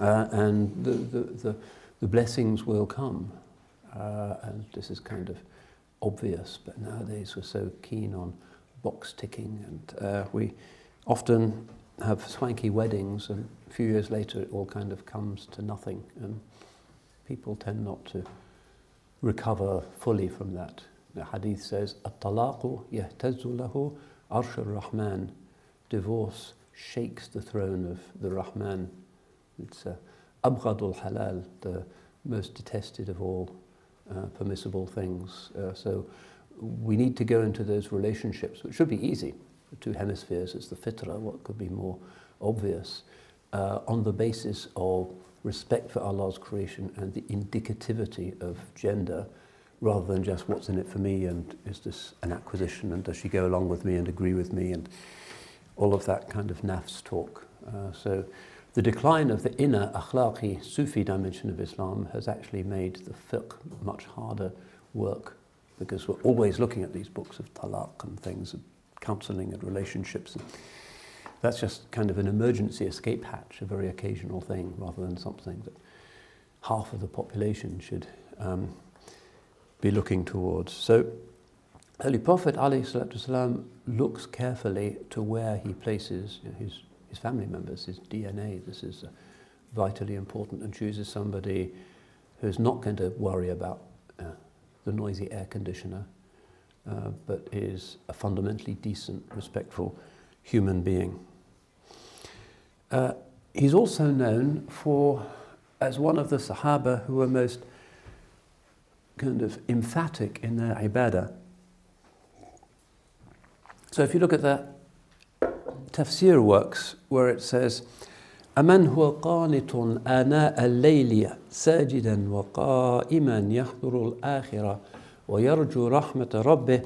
Uh, and the, the, the, the blessings will come. Uh, and this is kind of obvious, but nowadays we're so keen on box ticking, and uh, we often have swanky weddings, and a few years later it all kind of comes to nothing, and people tend not to recover fully from that. The hadith says, "At-talaqu yahtazzu lahu arsh rahman Divorce shakes the throne of the Rahman. It's uh, abghadul halal, the most detested of all uh, permissible things. Uh, so we need to go into those relationships, which should be easy. The two hemispheres, it's the fitra, what could be more obvious, uh, on the basis of respect for Allah's creation and the indicativity of gender, rather than just what's in it for me and is this an acquisition and does she go along with me and agree with me and all of that kind of nafs talk. Uh, so The decline of the inner akhlaqi Sufi dimension of Islam has actually made the fiqh much harder work because we're always looking at these books of talaq and things, of counseling and relationships. That's just kind of an emergency escape hatch, a very occasional thing, rather than something that half of the population should um, be looking towards. So, Holy Prophet ﷺ looks carefully to where he places his his family members, his DNA. This is vitally important and chooses somebody who's not going to worry about uh, the noisy air conditioner, uh, but is a fundamentally decent, respectful human being. Uh, he's also known for as one of the Sahaba who were most kind of emphatic in their ibadah. So if you look at the tafsir works where it says, أمن هو قانت آناء الليل ساجدا وقائما يحضر الآخرة ويرجو رحمة ربه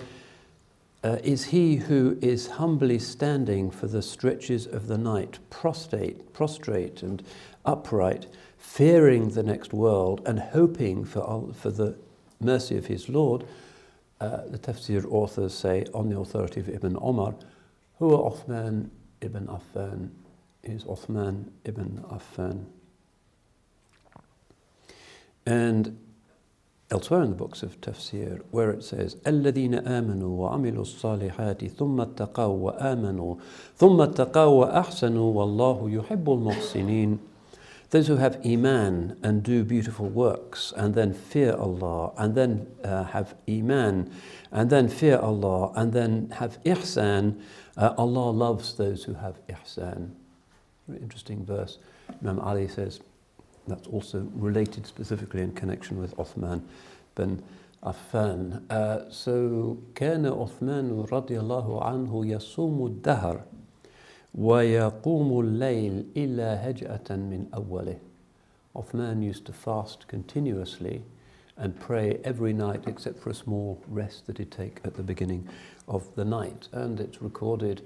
uh, is he who is humbly standing for the stretches of the night, prostrate, prostrate and upright, fearing the next world and hoping for, for the mercy of his Lord, uh, the tafsir authors say, on the authority of Ibn Omar, Huwa Uthman ibn Affan is Uthman ibn Affan. And elsewhere in the books of tafsir, where it says, الَّذِينَ آمَنُوا وَعَمِلُوا الصَّالِحَاتِ ثُمَّ اتَّقَوْا وَآمَنُوا ثُمَّ اتَّقَوْا وَأَحْسَنُوا وَاللَّهُ يُحِبُّ الْمُحْسِنِينَ those who have iman and do beautiful works and then fear Allah and then uh, have iman and then fear Allah and then have ihsan, uh, Allah loves those who have ihsan. Very interesting verse. Imam Ali says that's also related specifically in connection with Uthman bin Affan. Uh, so كان عثمان رضي الله عنه يصوم الدهر وَيَقُومُ اللَّيْلِ إِلَّا هَجْأَةً مِنْ أَوَّلِهِ Uthman used to fast continuously and pray every night except for a small rest that he'd take at the beginning of the night. And it's recorded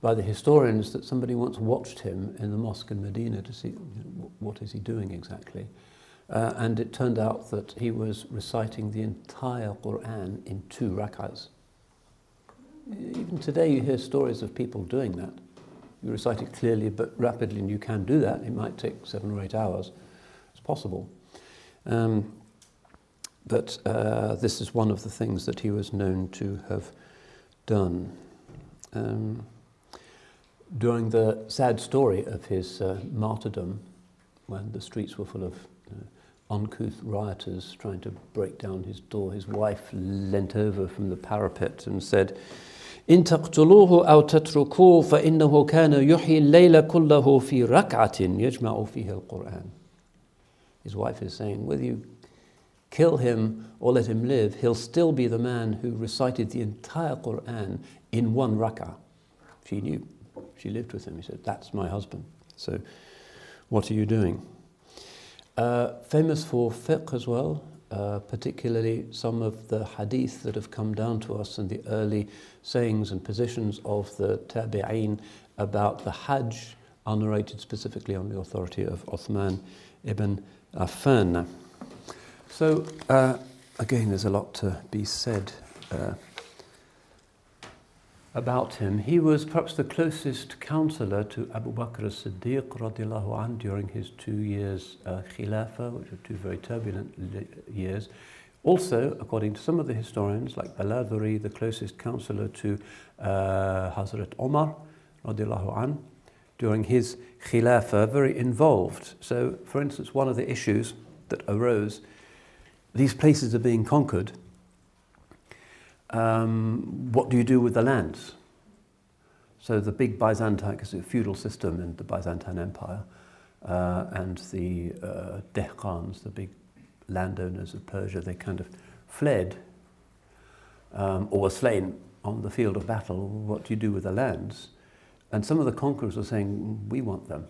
by the historians that somebody once watched him in the mosque in Medina to see what is he doing exactly. Uh, and it turned out that he was reciting the entire Quran in two rak'ahs. Even today you hear stories of people doing that you recite it clearly but rapidly, and you can do that. It might take seven or eight hours. It's possible. Um, but uh, this is one of the things that he was known to have done. Um, during the sad story of his uh, martyrdom, when the streets were full of uh, uncouth rioters trying to break down his door, his wife leant over from the parapet and said, إن تقتلوه أو تتركوه فإنه كان يحيي الليل كله في ركعة يجمع فيها القرآن. His wife is saying, whether you kill him or let him live, he'll still be the man who recited the entire Quran in one rak'ah. She knew. She lived with him. He said, That's my husband. So, what are you doing? Uh, famous for fiqh as well, uh, particularly some of the hadith that have come down to us and the early sayings and positions of the tabi'een about the Hajj are narrated specifically on the authority of Uthman ibn Affan. So, uh, again, there's a lot to be said uh, about him. He was perhaps the closest counselor to Abu Bakr radiallahu anh during his two years uh, khilafah, which were two very turbulent years. Also, according to some of the historians, like Baladhuri, the closest counselor to uh, Hazrat Omar radiallahu during his khilafah, very involved. So, for instance, one of the issues that arose, these places are being conquered, um, what do you do with the lands? So the big Byzantine, because it's a feudal system in the Byzantine Empire, uh, and the uh, Dehqans, the big landowners of Persia, they kind of fled um, or were slain on the field of battle. What do you do with the lands? And some of the conquerors were saying, we want them.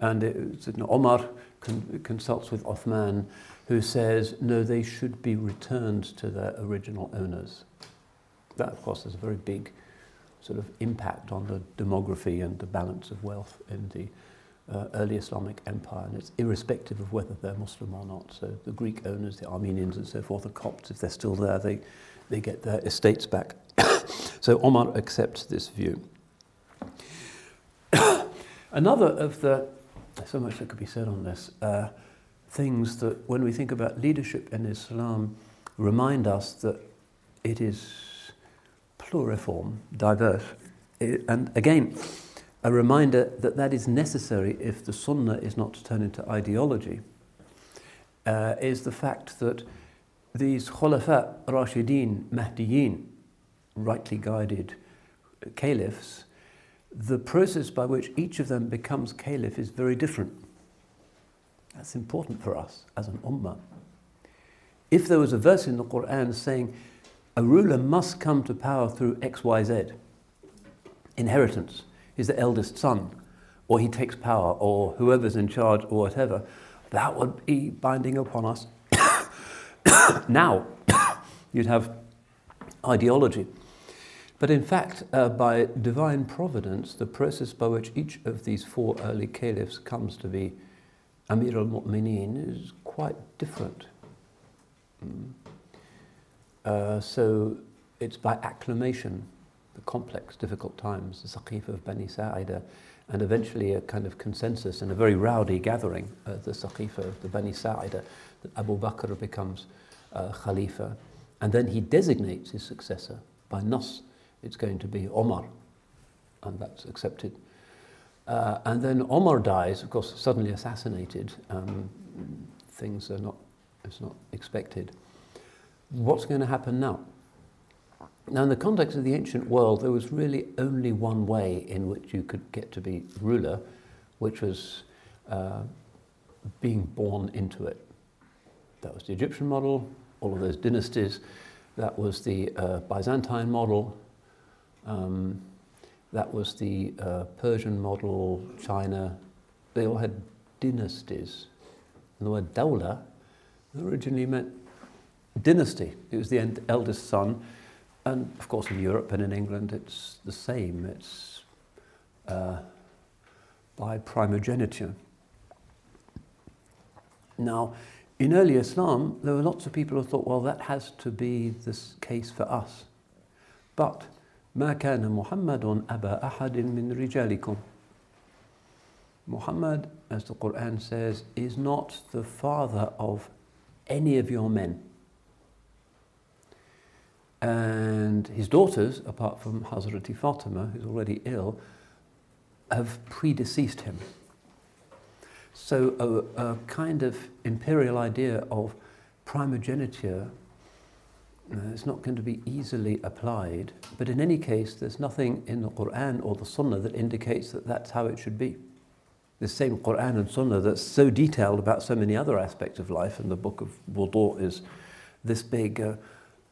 And it, Omar con- consults with Othman who says, no, they should be returned to their original owners. That, of course, has a very big sort of impact on the demography and the balance of wealth in the uh, early Islamic empire, and it's irrespective of whether they're Muslim or not. So the Greek owners, the Armenians and so forth, the Copts, if they're still there, they, they get their estates back. <coughs> so Omar accepts this view. <coughs> Another of the, so much that could be said on this, uh, things that when we think about leadership in Islam remind us that it is pluriform, diverse. It, and again, a reminder that that is necessary if the Sunnah is not to turn into ideology, uh, is the fact that these Khulafa, Rashideen, Mahdiyin, rightly guided caliphs, the process by which each of them becomes caliph is very different. That's important for us as an ummah. If there was a verse in the Quran saying a ruler must come to power through X, Y, Z, inheritance, is the eldest son, or he takes power, or whoever's in charge, or whatever, that would be binding upon us. <coughs> now, <coughs> you'd have ideology. But in fact, uh, by divine providence, the process by which each of these four early caliphs comes to be Amir al Mu'mineen is quite different. Mm. Uh, so it's by acclamation, the complex, difficult times, the Saqifa of Bani Sa'ida, and eventually a kind of consensus in a very rowdy gathering, uh, the Saqifa of the Bani Sa'ida, that Abu Bakr becomes uh, Khalifa. And then he designates his successor by Nas. It's going to be Omar, and that's accepted. Uh, and then Omar dies, of course, suddenly assassinated. Um, things are not, it's not expected. What's going to happen now? Now, in the context of the ancient world, there was really only one way in which you could get to be ruler, which was uh, being born into it. That was the Egyptian model, all of those dynasties. That was the uh, Byzantine model. Um, that was the uh, Persian model, China. They all had dynasties. And the word dawla originally meant dynasty. It was the eldest son and of course, in Europe and in England, it's the same. It's uh, by primogeniture. Now, in early Islam, there were lots of people who thought, well, that has to be the case for us. But, ما كان محمد أبا أحد من رجالكم. Muhammad, as the Quran says, is not the father of any of your men. And his daughters, apart from Hazrati Fatima, who's already ill, have predeceased him. So a, a kind of imperial idea of primogeniture uh, is not going to be easily applied. But in any case, there's nothing in the Quran or the Sunnah that indicates that that's how it should be. The same Quran and Sunnah that's so detailed about so many other aspects of life, and the book of Wudu is this big. Uh,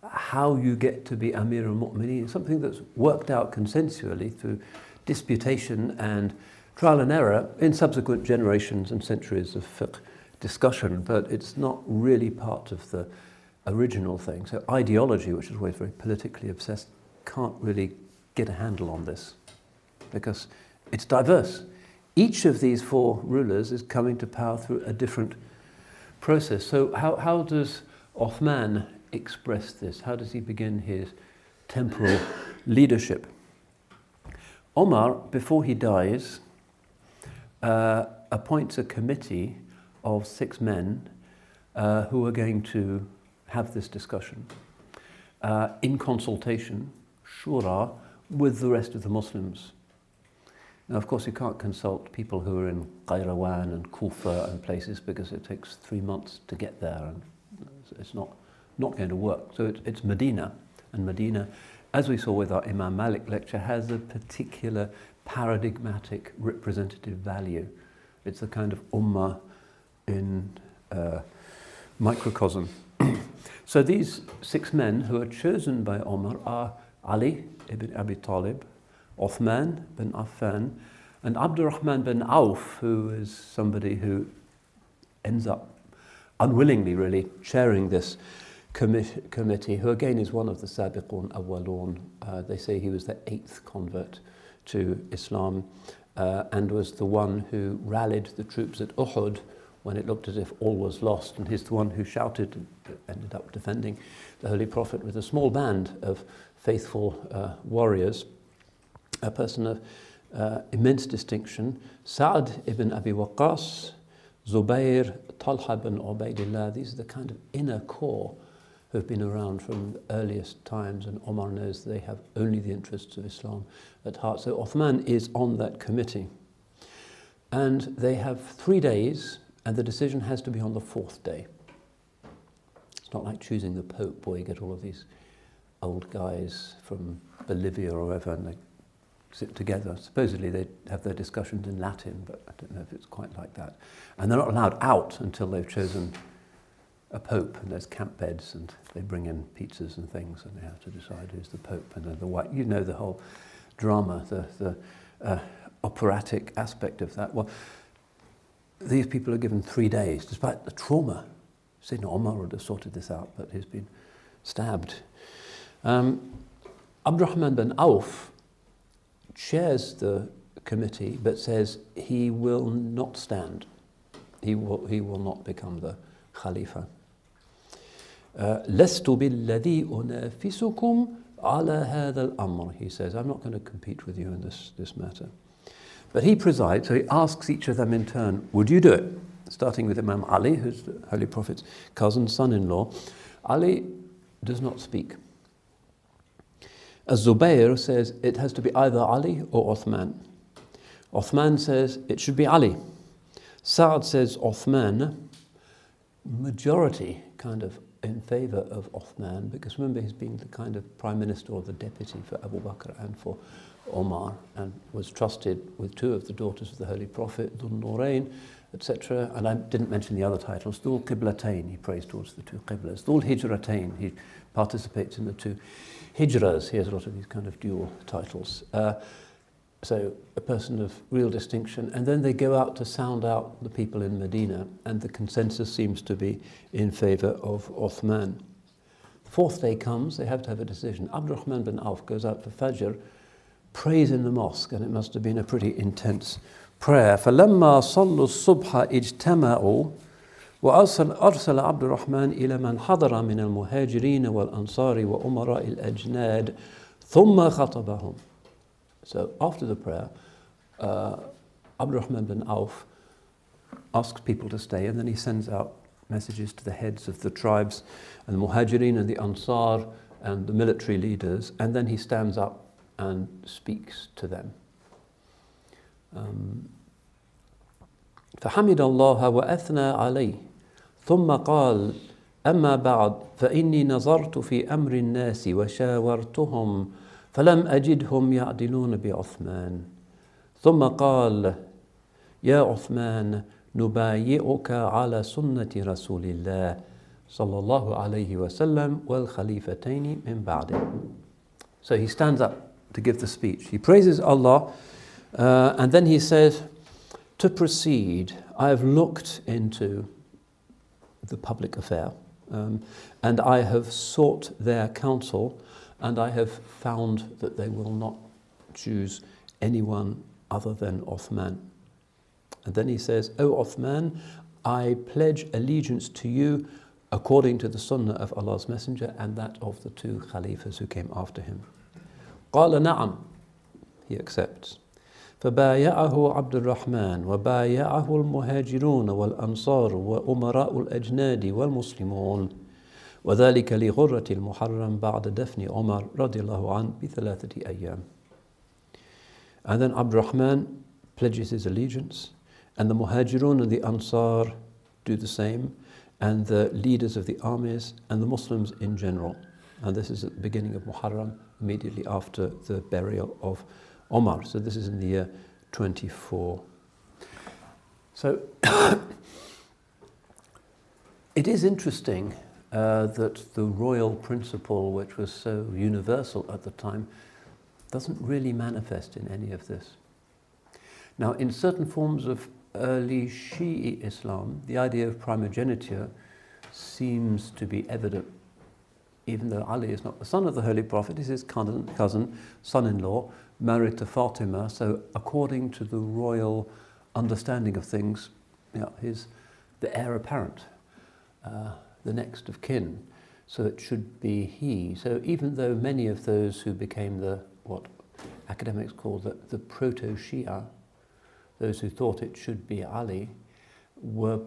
how you get to be Amir al-Mu'mineen, something that's worked out consensually through disputation and trial and error in subsequent generations and centuries of fiqh discussion, but it's not really part of the original thing. So ideology, which is always very politically obsessed, can't really get a handle on this because it's diverse. Each of these four rulers is coming to power through a different process. So how, how does Othman express this? How does he begin his temporal <coughs> leadership? Omar, before he dies, uh, appoints a committee of six men uh, who are going to have this discussion uh, in consultation, shura, with the rest of the Muslims. Now, of course, you can't consult people who are in Qayrawan and Kufa and places because it takes three months to get there and it's not not going to work. So it's, it's Medina. And Medina, as we saw with our Imam Malik lecture, has a particular paradigmatic representative value. It's a kind of ummah in uh, microcosm. So these six men who are chosen by Omar are Ali ibn Abi Talib, Othman bin Affan, and Abdurrahman bin Auf, who is somebody who ends up unwillingly really chairing this commi committee, who again is one of the Sabiqun Awalun. Uh, they say he was the eighth convert to Islam uh, and was the one who rallied the troops at Uhud when it looked as if all was lost. And he's the one who shouted and ended up defending the Holy Prophet with a small band of faithful uh, warriors, a person of uh, immense distinction. Sa'd ibn Abi Waqqas, Zubair, Talha ibn Ubaidillah, these are the kind of inner core who have been around from the earliest times, and Omar knows they have only the interests of Islam at heart. So Othman is on that committee. And they have three days, and the decision has to be on the fourth day. It's not like choosing the Pope, where you get all of these old guys from Bolivia or wherever, and they sit together. Supposedly they have their discussions in Latin, but I don't know if it's quite like that. And they're not allowed out until they've chosen a pope, and there's camp beds, and they bring in pizzas and things, and they have to decide who's the pope, and then the white. You know the whole drama, the the uh, operatic aspect of that. Well, these people are given three days, despite the trauma. Sayyidina Omar would have sorted this out, but he's been stabbed. Um, Abdurrahman bin Auf chairs the committee, but says he will not stand. He will, he will not become the Khalifa. لست بالذي أنافسكم على هذا الأمر, he says. I'm not going to compete with you in this, this matter. But he presides, so he asks each of them in turn, Would you do it? Starting with Imam Ali, who's the Holy Prophet's cousin, son in law. Ali does not speak. As Zubayr says, it has to be either Ali or Uthman. Uthman says it should be Ali. Saad says Uthman. Majority kind of in favor of Uthman because remember he's been the kind of prime minister or the deputy for Abu Bakr and for Omar and was trusted with two of the daughters of the Holy Prophet, Dhul Nurayn, etc. And I didn't mention the other titles. Dhul Qiblatain, he prays towards the two Qiblas. Dhul Hijratain, he participates in the two Hijras. He has a lot of these kind of dual titles. Uh, so a person of real distinction. And then they go out to sound out the people in Medina, and the consensus seems to be in favor of Uthman. Fourth day comes, they have to have a decision. Abdurrahman bin Auf goes out for Fajr, prays in the mosque, and it must have been a pretty intense prayer. فلما صلوا الصبح اجتمعوا وأرسل أرسل عبد الرحمن إلى من حضر من المهاجرين والأنصار وأمراء الأجناد ثم خطبهم so after the prayer, uh, Abdurrahman bin Auf asks people to stay and then he sends out messages to the heads of the tribes and the Muhajirin and the Ansar and the military leaders and then he stands up and speaks to them. Um, فحمد الله وأثنى عليه ثم قال أما بعد فإني نظرت في أمر الناس وشاورتهم فلم أجدهم يعدلون بعثمان ثم قال يا عثمان نبايعك على سنة رسول الله صلى الله عليه وسلم والخليفتين من بعده So he stands up to give the speech. He praises Allah uh, and then he says, To proceed, I have looked into the public affair um, and I have sought their counsel and I have found that they will not choose anyone other than Othman. And then he says, O Othman, I pledge allegiance to you according to the sunnah of Allah's Messenger and that of the two Khalifas who came after him. قال نعم. He accepts. فبايعه عبد الرحمن وبايعه المهاجرون والأنصار وأمراء الأجناد والمسلمون. وذلك لغرة المحرم بعد دفن عمر رضي الله عنه بثلاثة أيام. And then عبد الرحمن pledges his allegiance and the مهاجرون and the أنصار do the same and the leaders of the armies and the Muslims in general. And this is at the beginning of Muharram, immediately after the burial of Omar. So this is in the year 24. So <coughs> it is interesting uh, that the royal principle, which was so universal at the time, doesn't really manifest in any of this. Now, in certain forms of early Shi'i Islam, the idea of primogeniture seems to be evident, even though Ali is not the son of the Holy Prophet, he's his cousin, cousin son-in-law, married to Fatima. So, according to the royal understanding of things, you know, he's the heir apparent. Uh, the next of kin. So it should be he. So even though many of those who became the, what academics call the, the proto-Shia, those who thought it should be Ali, were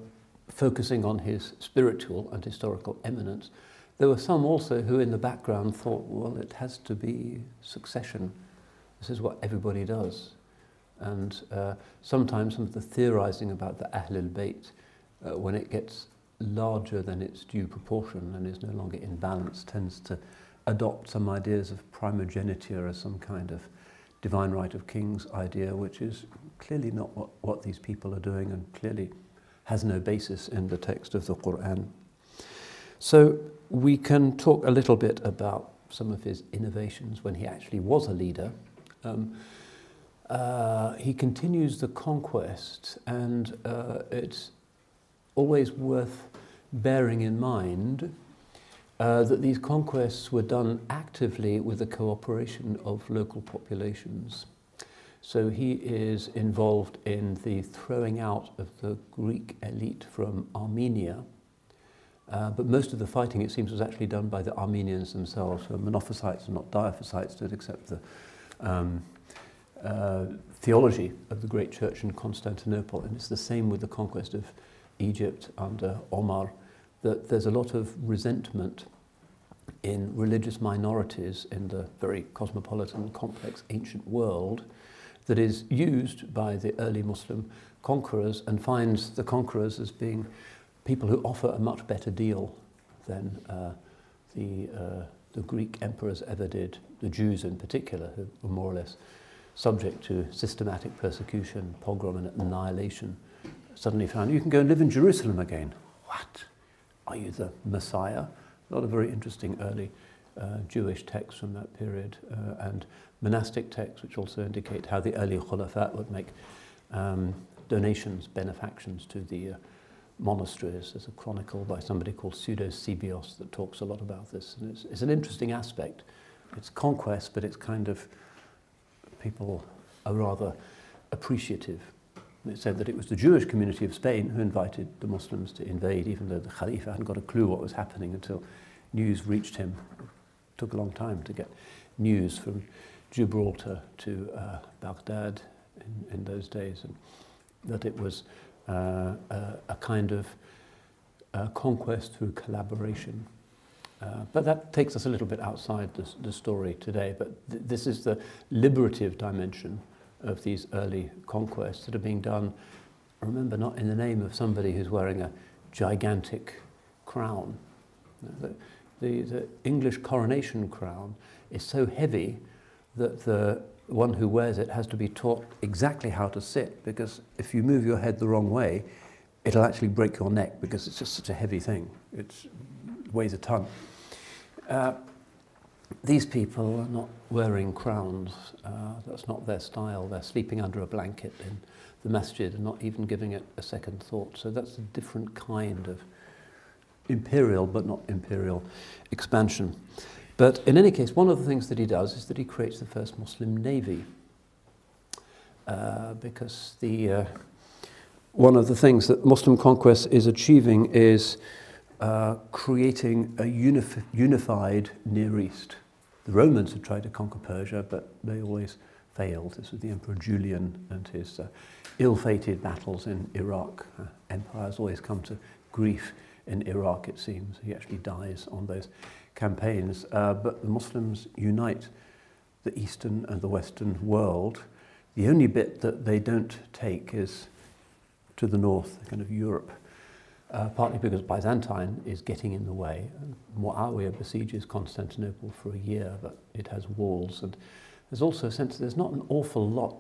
focusing on his spiritual and historical eminence. There were some also who in the background thought, well, it has to be succession. This is what everybody does. And uh, sometimes some of the theorizing about the Ahlul Bayt, uh, when it gets larger than its due proportion and is no longer in balance tends to adopt some ideas of primogeniture as some kind of divine right of kings idea, which is clearly not what, what these people are doing and clearly has no basis in the text of the Quran. So we can talk a little bit about some of his innovations when he actually was a leader. Um, uh, he continues the conquest, and uh, it's always worth bearing in mind uh, that these conquests were done actively with the cooperation of local populations. So he is involved in the throwing out of the Greek elite from Armenia Uh, but most of the fighting, it seems, was actually done by the Armenians themselves. Monophysites and not Diophysites did accept the um, uh, theology of the great church in Constantinople. And it's the same with the conquest of Egypt under Omar, that there's a lot of resentment in religious minorities in the very cosmopolitan, complex, ancient world that is used by the early Muslim conquerors and finds the conquerors as being people who offer a much better deal than uh, the, uh, the Greek emperors ever did, the Jews in particular, who were more or less subject to systematic persecution, pogrom, and annihilation, suddenly found you can go and live in Jerusalem again. What? Are you the Messiah? Not A lot of very interesting early uh, Jewish texts from that period uh, and monastic texts, which also indicate how the early Khulafat would make um, donations, benefactions to the uh, monasteries. There's a chronicle by somebody called Pseudo-Sebeos that talks a lot about this. And it's, it's an interesting aspect. It's conquest, but it's kind of people are rather appreciative. It said that it was the Jewish community of Spain who invited the Muslims to invade, even though the Khalifa hadn't got a clue what was happening until news reached him. It took a long time to get news from Gibraltar to uh, Baghdad in, in those days, and that it was a, a kind of uh, conquest through collaboration. Uh, but that takes us a little bit outside the, the story today. But th- this is the liberative dimension of these early conquests that are being done, remember, not in the name of somebody who's wearing a gigantic crown. The, the, the English coronation crown is so heavy that the one who wears it has to be taught exactly how to sit because if you move your head the wrong way, it'll actually break your neck because it's just such a heavy thing. It weighs a ton. Uh, these people are not wearing crowns. Uh, that's not their style. They're sleeping under a blanket in the masjid and not even giving it a second thought. So that's a different kind of imperial, but not imperial expansion. But in any case, one of the things that he does is that he creates the first Muslim navy. Uh, because the, uh, one of the things that Muslim conquest is achieving is uh, creating a unif- unified Near East. The Romans had tried to conquer Persia, but they always failed. This was the Emperor Julian and his uh, ill-fated battles in Iraq. Uh, empires always come to grief in Iraq, it seems. He actually dies on those campaigns. Uh, but the Muslims unite the Eastern and the Western world. The only bit that they don't take is to the north, kind of Europe uh, partly because Byzantine is getting in the way. Muawiyah besieges Constantinople for a year, but it has walls. And there's also a sense there's not an awful lot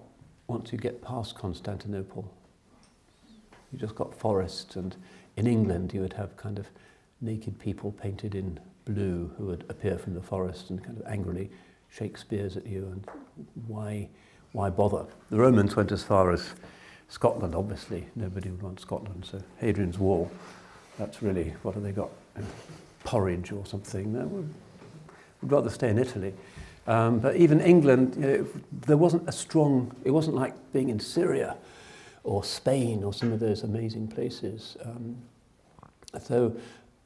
once you get past Constantinople. You just got forests, and in England you would have kind of naked people painted in blue who would appear from the forest and kind of angrily shake spears at you. And why, why bother? The Romans went as far as Scotland, obviously, nobody would want Scotland. So Hadrian's Wall, that's really, what have they got? Porridge or something. No, would, would rather stay in Italy. Um, but even England, you know, there wasn't a strong, it wasn't like being in Syria or Spain or some of those amazing places. Um, so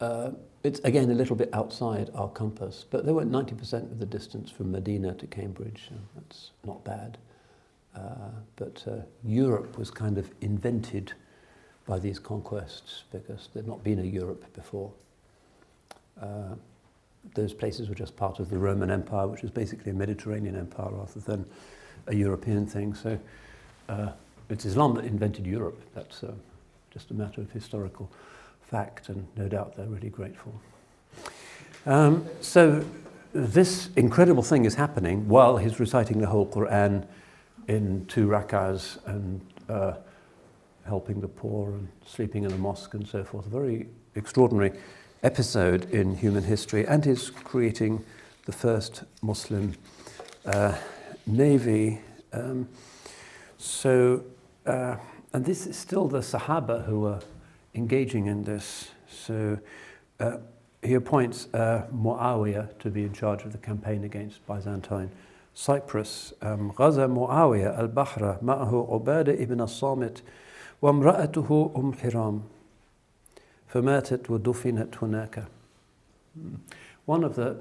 uh, it's again a little bit outside our compass, but they were 90% of the distance from Medina to Cambridge. So that's not bad. Uh, but uh, Europe was kind of invented by these conquests because there'd not been a Europe before. Uh, those places were just part of the Roman Empire, which was basically a Mediterranean empire rather than a European thing. So uh, it's Islam that invented Europe. That's uh, just a matter of historical fact, and no doubt they're really grateful. Um, so this incredible thing is happening while he's reciting the whole Quran in two rakas and uh, helping the poor and sleeping in a mosque and so forth. A very extraordinary episode in human history and is creating the first Muslim uh, navy. Um, so, uh, and this is still the Sahaba who are engaging in this. So, uh, he appoints uh, Muawiyah to be in charge of the campaign against Byzantine Cyprus um, غزا معاوية البحر معه عبادة ابن الصامت وامرأته أم حرام فماتت ودفنت هناك. One of the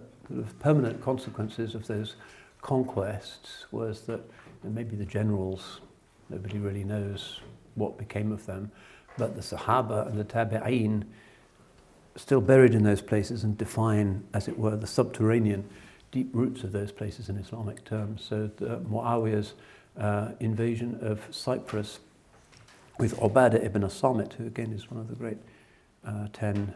permanent consequences of those conquests was that maybe the generals, nobody really knows what became of them, but the Sahaba and the Tabi'een still buried in those places and define, as it were, the subterranean deep roots of those places in Islamic terms. So the Muawiyah's uh, invasion of Cyprus with Ubadah ibn as-Samit, who again is one of the great uh, ten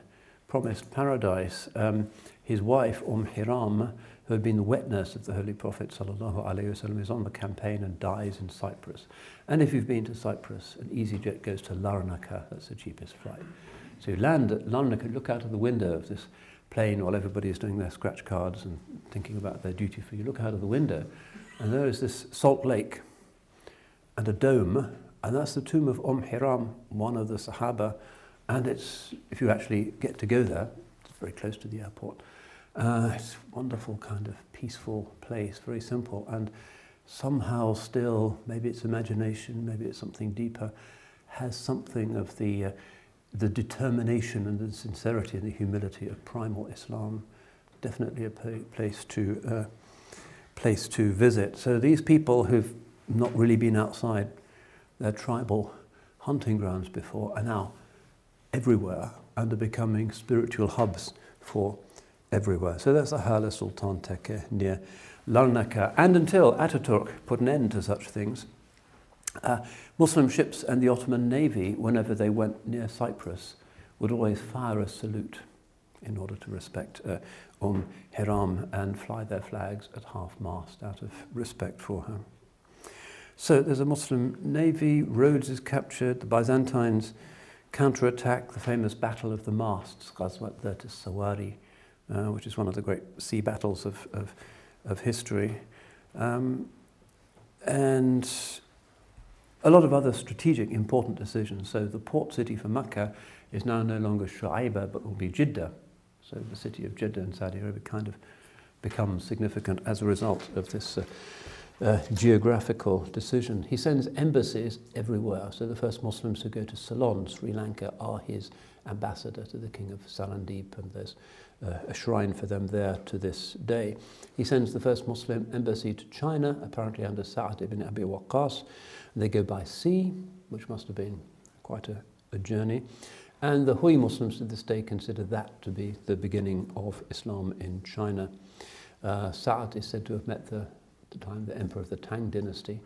promised paradise. Um, his wife, Umm Haram, who had been the wet nurse of the Holy Prophet (sallallahu alaihi wasallam) is on the campaign and dies in Cyprus. And if you've been to Cyprus, an EasyJet goes to Larnaca, that's the cheapest flight. So you land at Larnaca, look out of the window of this plane while everybody is doing their scratch cards and thinking about their duty for You look out of the window, and there is this salt lake and a dome, and that's the tomb of Umm Haram, one of the Sahaba. And it's, if you actually get to go there, it's very close to the airport. Uh, it's a wonderful kind of peaceful place, very simple, and somehow still, maybe it's imagination, maybe it's something deeper, has something of the, uh, the determination and the sincerity and the humility of primal Islam. Definitely a place to, uh, place to visit. So these people who've not really been outside their tribal hunting grounds before are now everywhere and are becoming spiritual hubs for everywhere. So that's Hala Sultan Tekke near Larnaca. And until Ataturk put an end to such things, uh, Muslim ships and the Ottoman Navy, whenever they went near Cyprus, would always fire a salute in order to respect uh, Umm Haram and fly their flags at half mast out of respect for her. So there's a Muslim navy, Rhodes is captured, the Byzantines counterattack the famous Battle of the Masts, Ghazwat Dhat Sawari, uh, which is one of the great sea battles of, of, of history. Um, and a lot of other strategic important decisions. So the port city for Mecca is now no longer Shu'aibah, but will be Jeddah. So the city of Jeddah in Saudi Arabia kind of becomes significant as a result of this uh, uh, geographical decision. He sends embassies everywhere. So the first Muslims who go to Ceylon, Sri Lanka, are his ambassador to the king of Sarandeep, and there's a shrine for them there to this day. He sends the first Muslim embassy to China, apparently under Sa'ad ibn Abi Waqqas. They go by sea, which must have been quite a, a journey. And the Hui Muslims to this day consider that to be the beginning of Islam in China. Uh, Sa'ad is said to have met the, the time the emperor of the Tang dynasty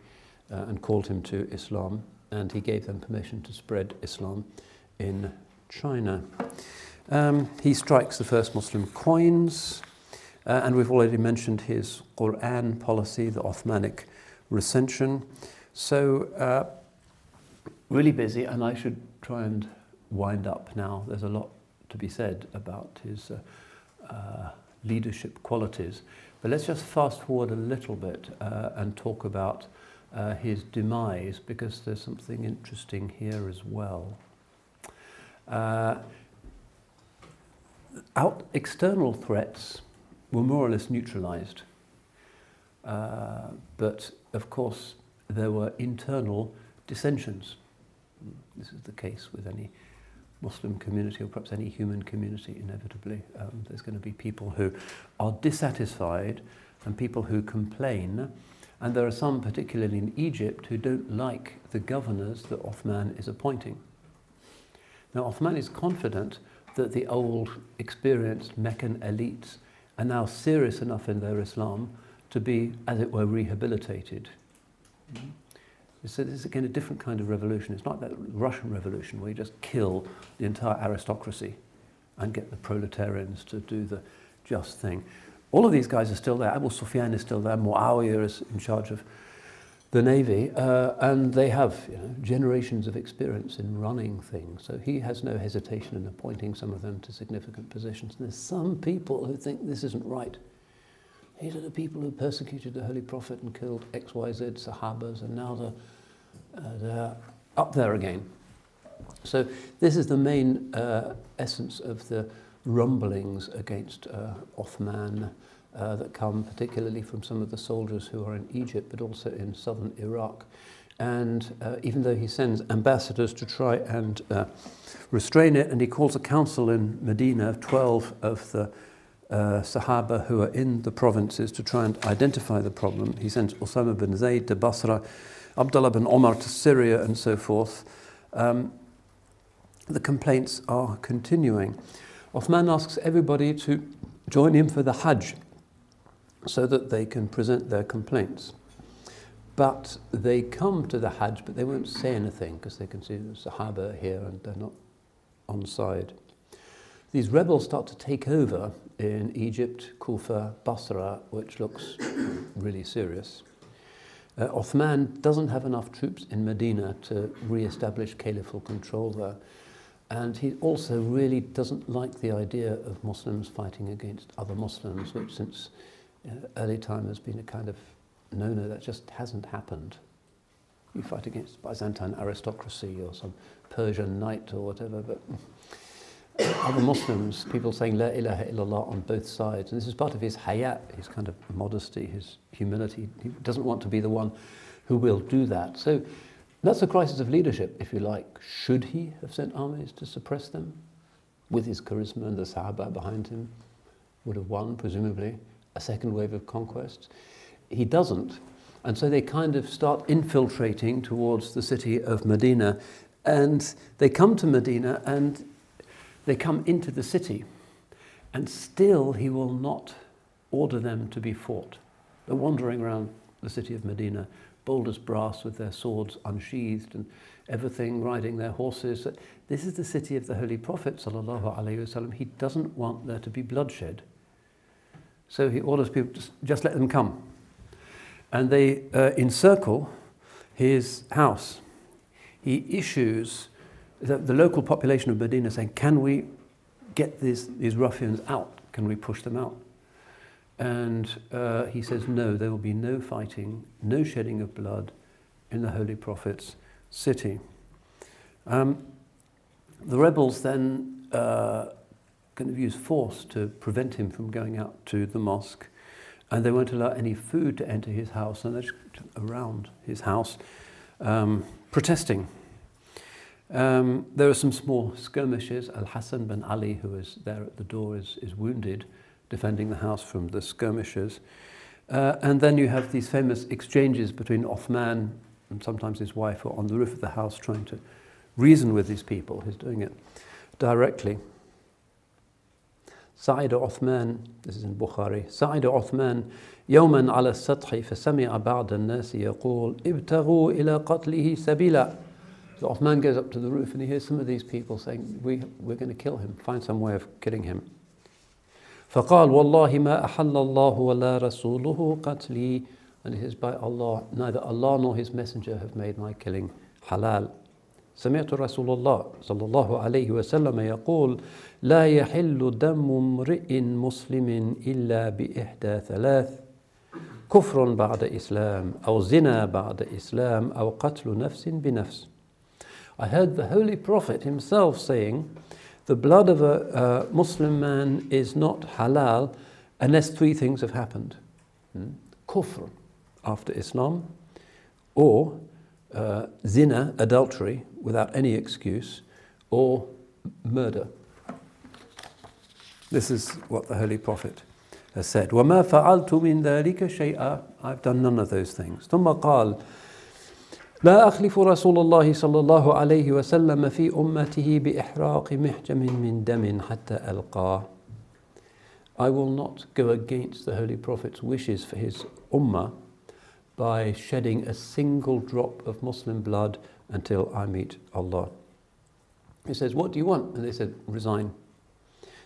uh, and called him to Islam, and he gave them permission to spread Islam in China. Um, he strikes the first Muslim coins, uh, and we've already mentioned his Quran policy, the Uthmanic recension. So, uh, really busy, and I should try and wind up now. There's a lot to be said about his uh, uh leadership qualities. But let's just fast forward a little bit uh, and talk about uh, his demise, because there's something interesting here as well. Out external threats were more or less neutralized. Uh, but of course, there were internal dissensions. This is the case with any Muslim community or perhaps any human community, inevitably. Um, there's going to be people who are dissatisfied and people who complain. And there are some, particularly in Egypt, who don't like the governors that Othman is appointing. Now, Othman is confident that the old, experienced Meccan elites are now serious enough in their Islam to be, as it were, rehabilitated. Mm-hmm. So this is again a different kind of revolution. It's not that Russian revolution where you just kill the entire aristocracy and get the proletarians to do the just thing. All of these guys are still there. Abu Sufyan is still there. Muawiyah is in charge of the Navy, uh, and they have you know, generations of experience in running things. So he has no hesitation in appointing some of them to significant positions. And there's some people who think this isn't right. These are the people who persecuted the Holy Prophet and killed XYZ Sahabas, and now they're, uh, they're up there again. So this is the main uh, essence of the rumblings against uh, Othman uh, that come particularly from some of the soldiers who are in Egypt, but also in southern Iraq. And uh, even though he sends ambassadors to try and uh, restrain it, and he calls a council in Medina 12 of the uh, Sahaba who are in the provinces to try and identify the problem. He sends Osama bin Zayd to Basra, Abdullah bin Omar to Syria, and so forth. Um, the complaints are continuing. Othman asks everybody to join him for the Hajj so that they can present their complaints. But they come to the Hajj, but they won't say anything because they can see the Sahaba here and they're not on side. These rebels start to take over in Egypt, Kufa, Basra, which looks <coughs> really serious. Uh, Othman doesn't have enough troops in Medina to re-establish caliphal control there. And he also really doesn't like the idea of Muslims fighting against other Muslims, which since early time has been a kind of no-no that just hasn't happened. You fight against Byzantine aristocracy or some Persian knight or whatever, but <coughs> other Muslims, people saying La ilaha illallah on both sides. And this is part of his haya, his kind of modesty, his humility. He doesn't want to be the one who will do that. So that's a crisis of leadership, if you like. Should he have sent armies to suppress them? With his charisma and the Sahaba behind him, would have won, presumably, a second wave of conquests. He doesn't. And so they kind of start infiltrating towards the city of Medina. And they come to Medina and they come into the city, and still he will not order them to be fought. They're wandering around the city of Medina, bold as brass with their swords unsheathed and everything riding their horses. This is the city of the Holy Prophet. He doesn't want there to be bloodshed. So he orders people to just let them come. And they uh, encircle his house. He issues the, the local population of Medina saying, can we get these, these ruffians out? Can we push them out? And uh, he says, no, there will be no fighting, no shedding of blood in the Holy Prophet's city. Um, the rebels then uh, kind of use force to prevent him from going out to the mosque, and they won't allow any food to enter his house, and they're just around his house um, protesting. Um, there are some small skirmishes. Al Hassan bin Ali, who is there at the door, is, is wounded, defending the house from the skirmishers. Uh, and then you have these famous exchanges between Othman and sometimes his wife who are on the roof of the house trying to reason with these people. He's doing it directly. صعد عثمان this is in Bukhari صعد عثمان يوما على السطح فسمع بعض الناس يقول ابتغوا إلى قتله سبيلا so Othman goes up to the roof and he hears some of these people saying, we, We're going to kill him, find some way of killing him. فقال والله ما أحل الله ولا رسوله قتلي and he says by Allah neither Allah nor his messenger have made my killing halal سمعت رسول الله صلى الله عليه وسلم يقول لا يحل دم امرئ مسلم إلا بإحدى ثلاث كفر بعد إسلام أو زنا بعد إسلام أو قتل نفس بنفس I heard the Holy Prophet himself saying, the blood of a, a Muslim man is not halal unless three things have happened. Hmm? Kufr, after Islam, or uh, zina, adultery, without any excuse, or murder. This is what the Holy Prophet has said. وَمَا فَعَلْتُ مِن ذَلِكَ شَيْئًا I've done none of those things. ثم قال لا أخلف رسول الله صلى الله عليه وسلم في أمته بإحراق محجم من دم حتى ألقاه I will not go against the Holy Prophet's wishes for his ummah by shedding a single drop of Muslim blood until I meet Allah. He says, What do you want? And they said, Resign,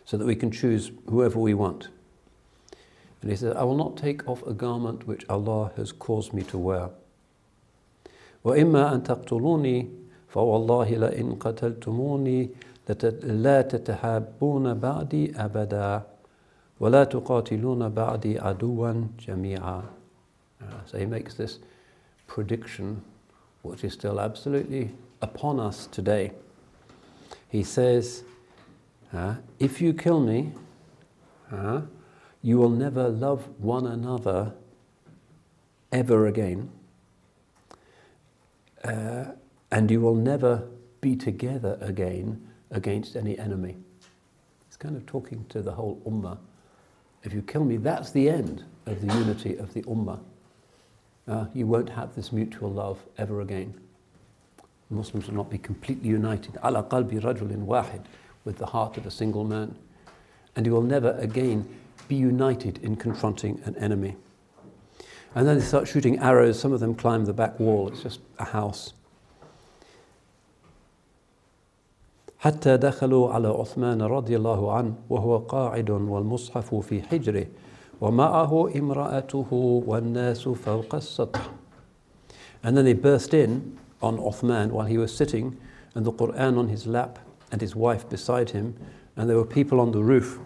so that we can choose whoever we want. And he said, I will not take off a garment which Allah has caused me to wear. وإما أن تقتلوني فوالله لئن قتلتموني لا تتحابون بعدي أبدا ولا تقاتلون بعدي عدوا جميعا So he makes this prediction which is still absolutely upon us today. He says, uh, if you kill me, uh, you will never love one another ever again uh, and you will never be together again against any enemy. It's kind of talking to the whole ummah. If you kill me, that's the end of the unity of the ummah Uh, you won't have this mutual love ever again. Muslims will not be completely united. Ala qalbi rajulin wahid, with the heart of a single man. And you will never again be united in confronting an enemy. And then they start shooting arrows. Some of them climb the back wall. It's just a house. حتى دخلوا على عثمان رضي الله عنه وهو قاعد والمصحف في حجره ومعه امرأته والناس فوق السطح. And then they burst in on Uthman while he was sitting and the Quran on his lap and his wife beside him and there were people on the roof.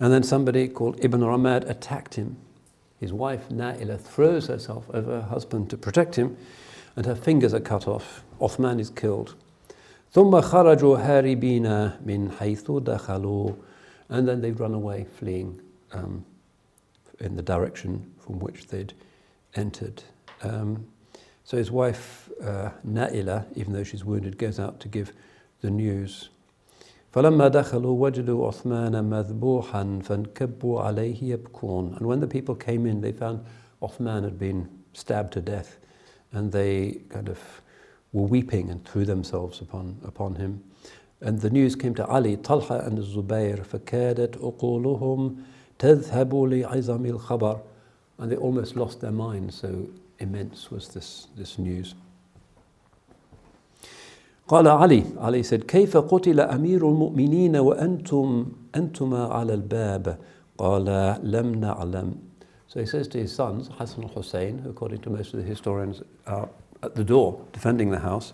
And then somebody called Ibn Ramad attacked him. His wife, Na'ila, throws herself over her husband to protect him, and her fingers are cut off. Uthman is killed. ثم خرجوا هاربين من حيث دخلوا and then they run away fleeing um, in the direction from which they'd entered. Um, so his wife, uh, Na'ila, even though she's wounded, goes out to give the news. فلما دخلوا وجدوا عثمان مذبوحا فانكبوا عليه يبكون and when the people came in they found Uthman had been stabbed to death and they kind of were weeping and threw themselves upon, upon him and the news came to Ali, Talha and Zubayr فكادت عقولهم تذهب لعظم الخبر and they almost lost their minds so immense was this, this news قال علي علي said كيف قتل أمير المؤمنين وأنتم أنتما على الباب قال لم نعلم So he says to his sons, Hassan and Hussein, who according to most of the historians are at the door defending the house,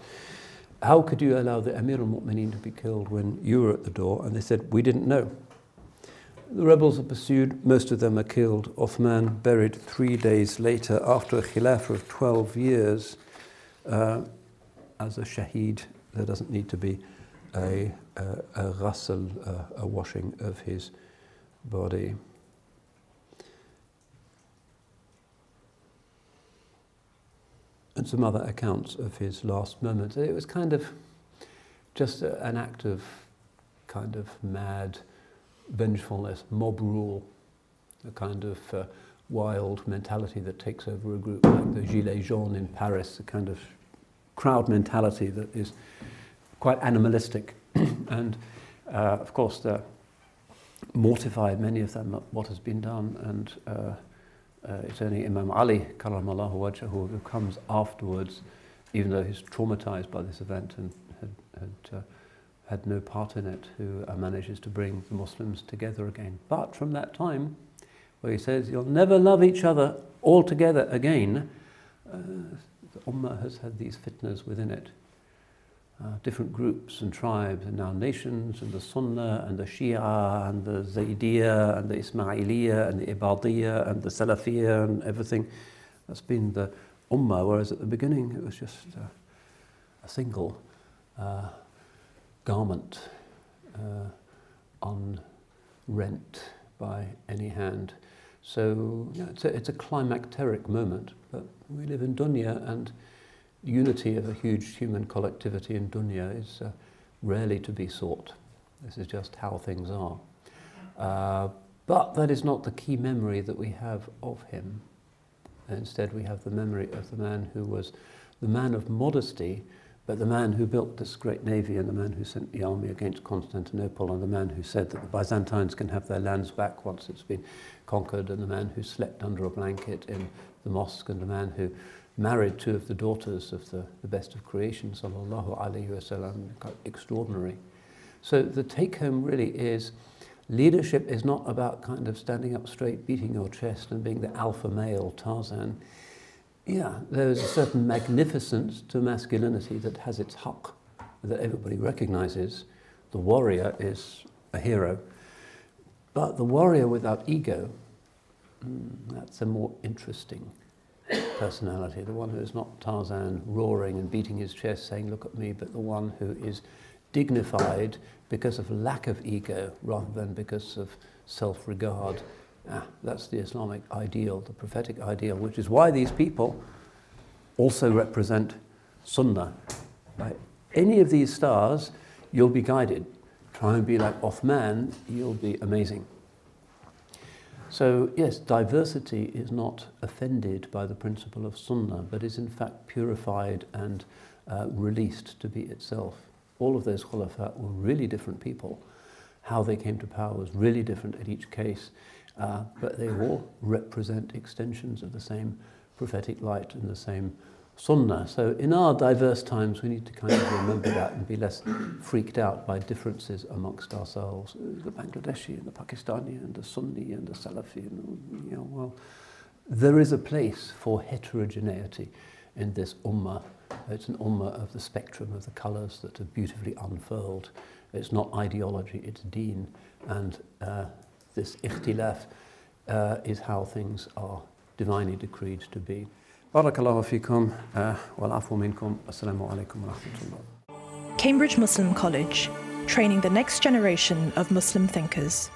how could you allow the Amir al-Mu'mineen to be killed when you were at the door? And they said, we didn't know. The rebels are pursued, most of them are killed. Othman buried three days later after a khilafah of 12 years uh, as a shaheed there doesn't need to be a, a, a a, a washing of his body. And some other accounts of his last moments. It was kind of just a, an act of kind of mad vengefulness, mob rule, a kind of uh, wild mentality that takes over a group like the Gilets jaunes in Paris, a kind of crowd mentality that is quite animalistic. <clears throat> and uh, of course, they're mortified, many of them, what has been done. And uh, uh, it's only Imam Ali, karamallahu wajhahu, who comes afterwards, even though he's traumatized by this event and had, had, uh, had no part in it, who uh, manages to bring the Muslims together again. But from that time, where he says, You'll never love each other all together again, uh, the Ummah has had these fitnas within it uh, different groups and tribes and now nations and the Sunnah and the Shia and the Zaydiyah and the Ismailiyah and the Ibadiyah and the Salafiyah and everything. That's been the Ummah, whereas at the beginning it was just uh, a single uh, garment uh, on rent by any hand. So it's, a, it's a climacteric moment, but we live in dunya and unity of a huge human collectivity in dunya is uh, rarely to be sought. This is just how things are. Uh, but that is not the key memory that we have of him. Instead, we have the memory of the man who was the man of modesty, but the man who built this great navy and the man who sent the army against Constantinople and the man who said that the Byzantines can have their lands back once it's been conquered and the man who slept under a blanket in the mosque and the man who married two of the daughters of the, the best of creation, sallallahu alaihi wasallam, extraordinary. So the take home really is leadership is not about kind of standing up straight, beating your chest, and being the alpha male Tarzan. Yeah, there is a certain magnificence to masculinity that has its haq, that everybody recognizes. The warrior is a hero. But the warrior without ego, mm, that's a more interesting personality, the one who is not Tarzan roaring and beating his chest saying, Look at me, but the one who is dignified because of lack of ego rather than because of self regard. Ah, that's the Islamic ideal, the prophetic ideal, which is why these people also represent Sunnah. By any of these stars, you'll be guided. Try and be like Othman, you'll be amazing. So, yes, diversity is not offended by the principle of Sunnah, but is in fact purified and uh, released to be itself. All of those khulafa were really different people. How they came to power was really different in each case, uh, but they all represent extensions of the same prophetic light and the same sunnah. So in our diverse times, we need to kind of remember that and be less freaked out by differences amongst ourselves. The Bangladeshi and the Pakistani and the Sunni and the Salafi. And, you know, well, there is a place for heterogeneity in this ummah. It's an ummah of the spectrum of the colours that are beautifully unfurled. It's not ideology, it's deen. And uh, this ikhtilaf uh, is how things are divinely decreed to be. Barakallahu fikum uh, minkum. Assalamu alaikum wa rahmatullah. Cambridge Muslim College, training the next generation of Muslim thinkers.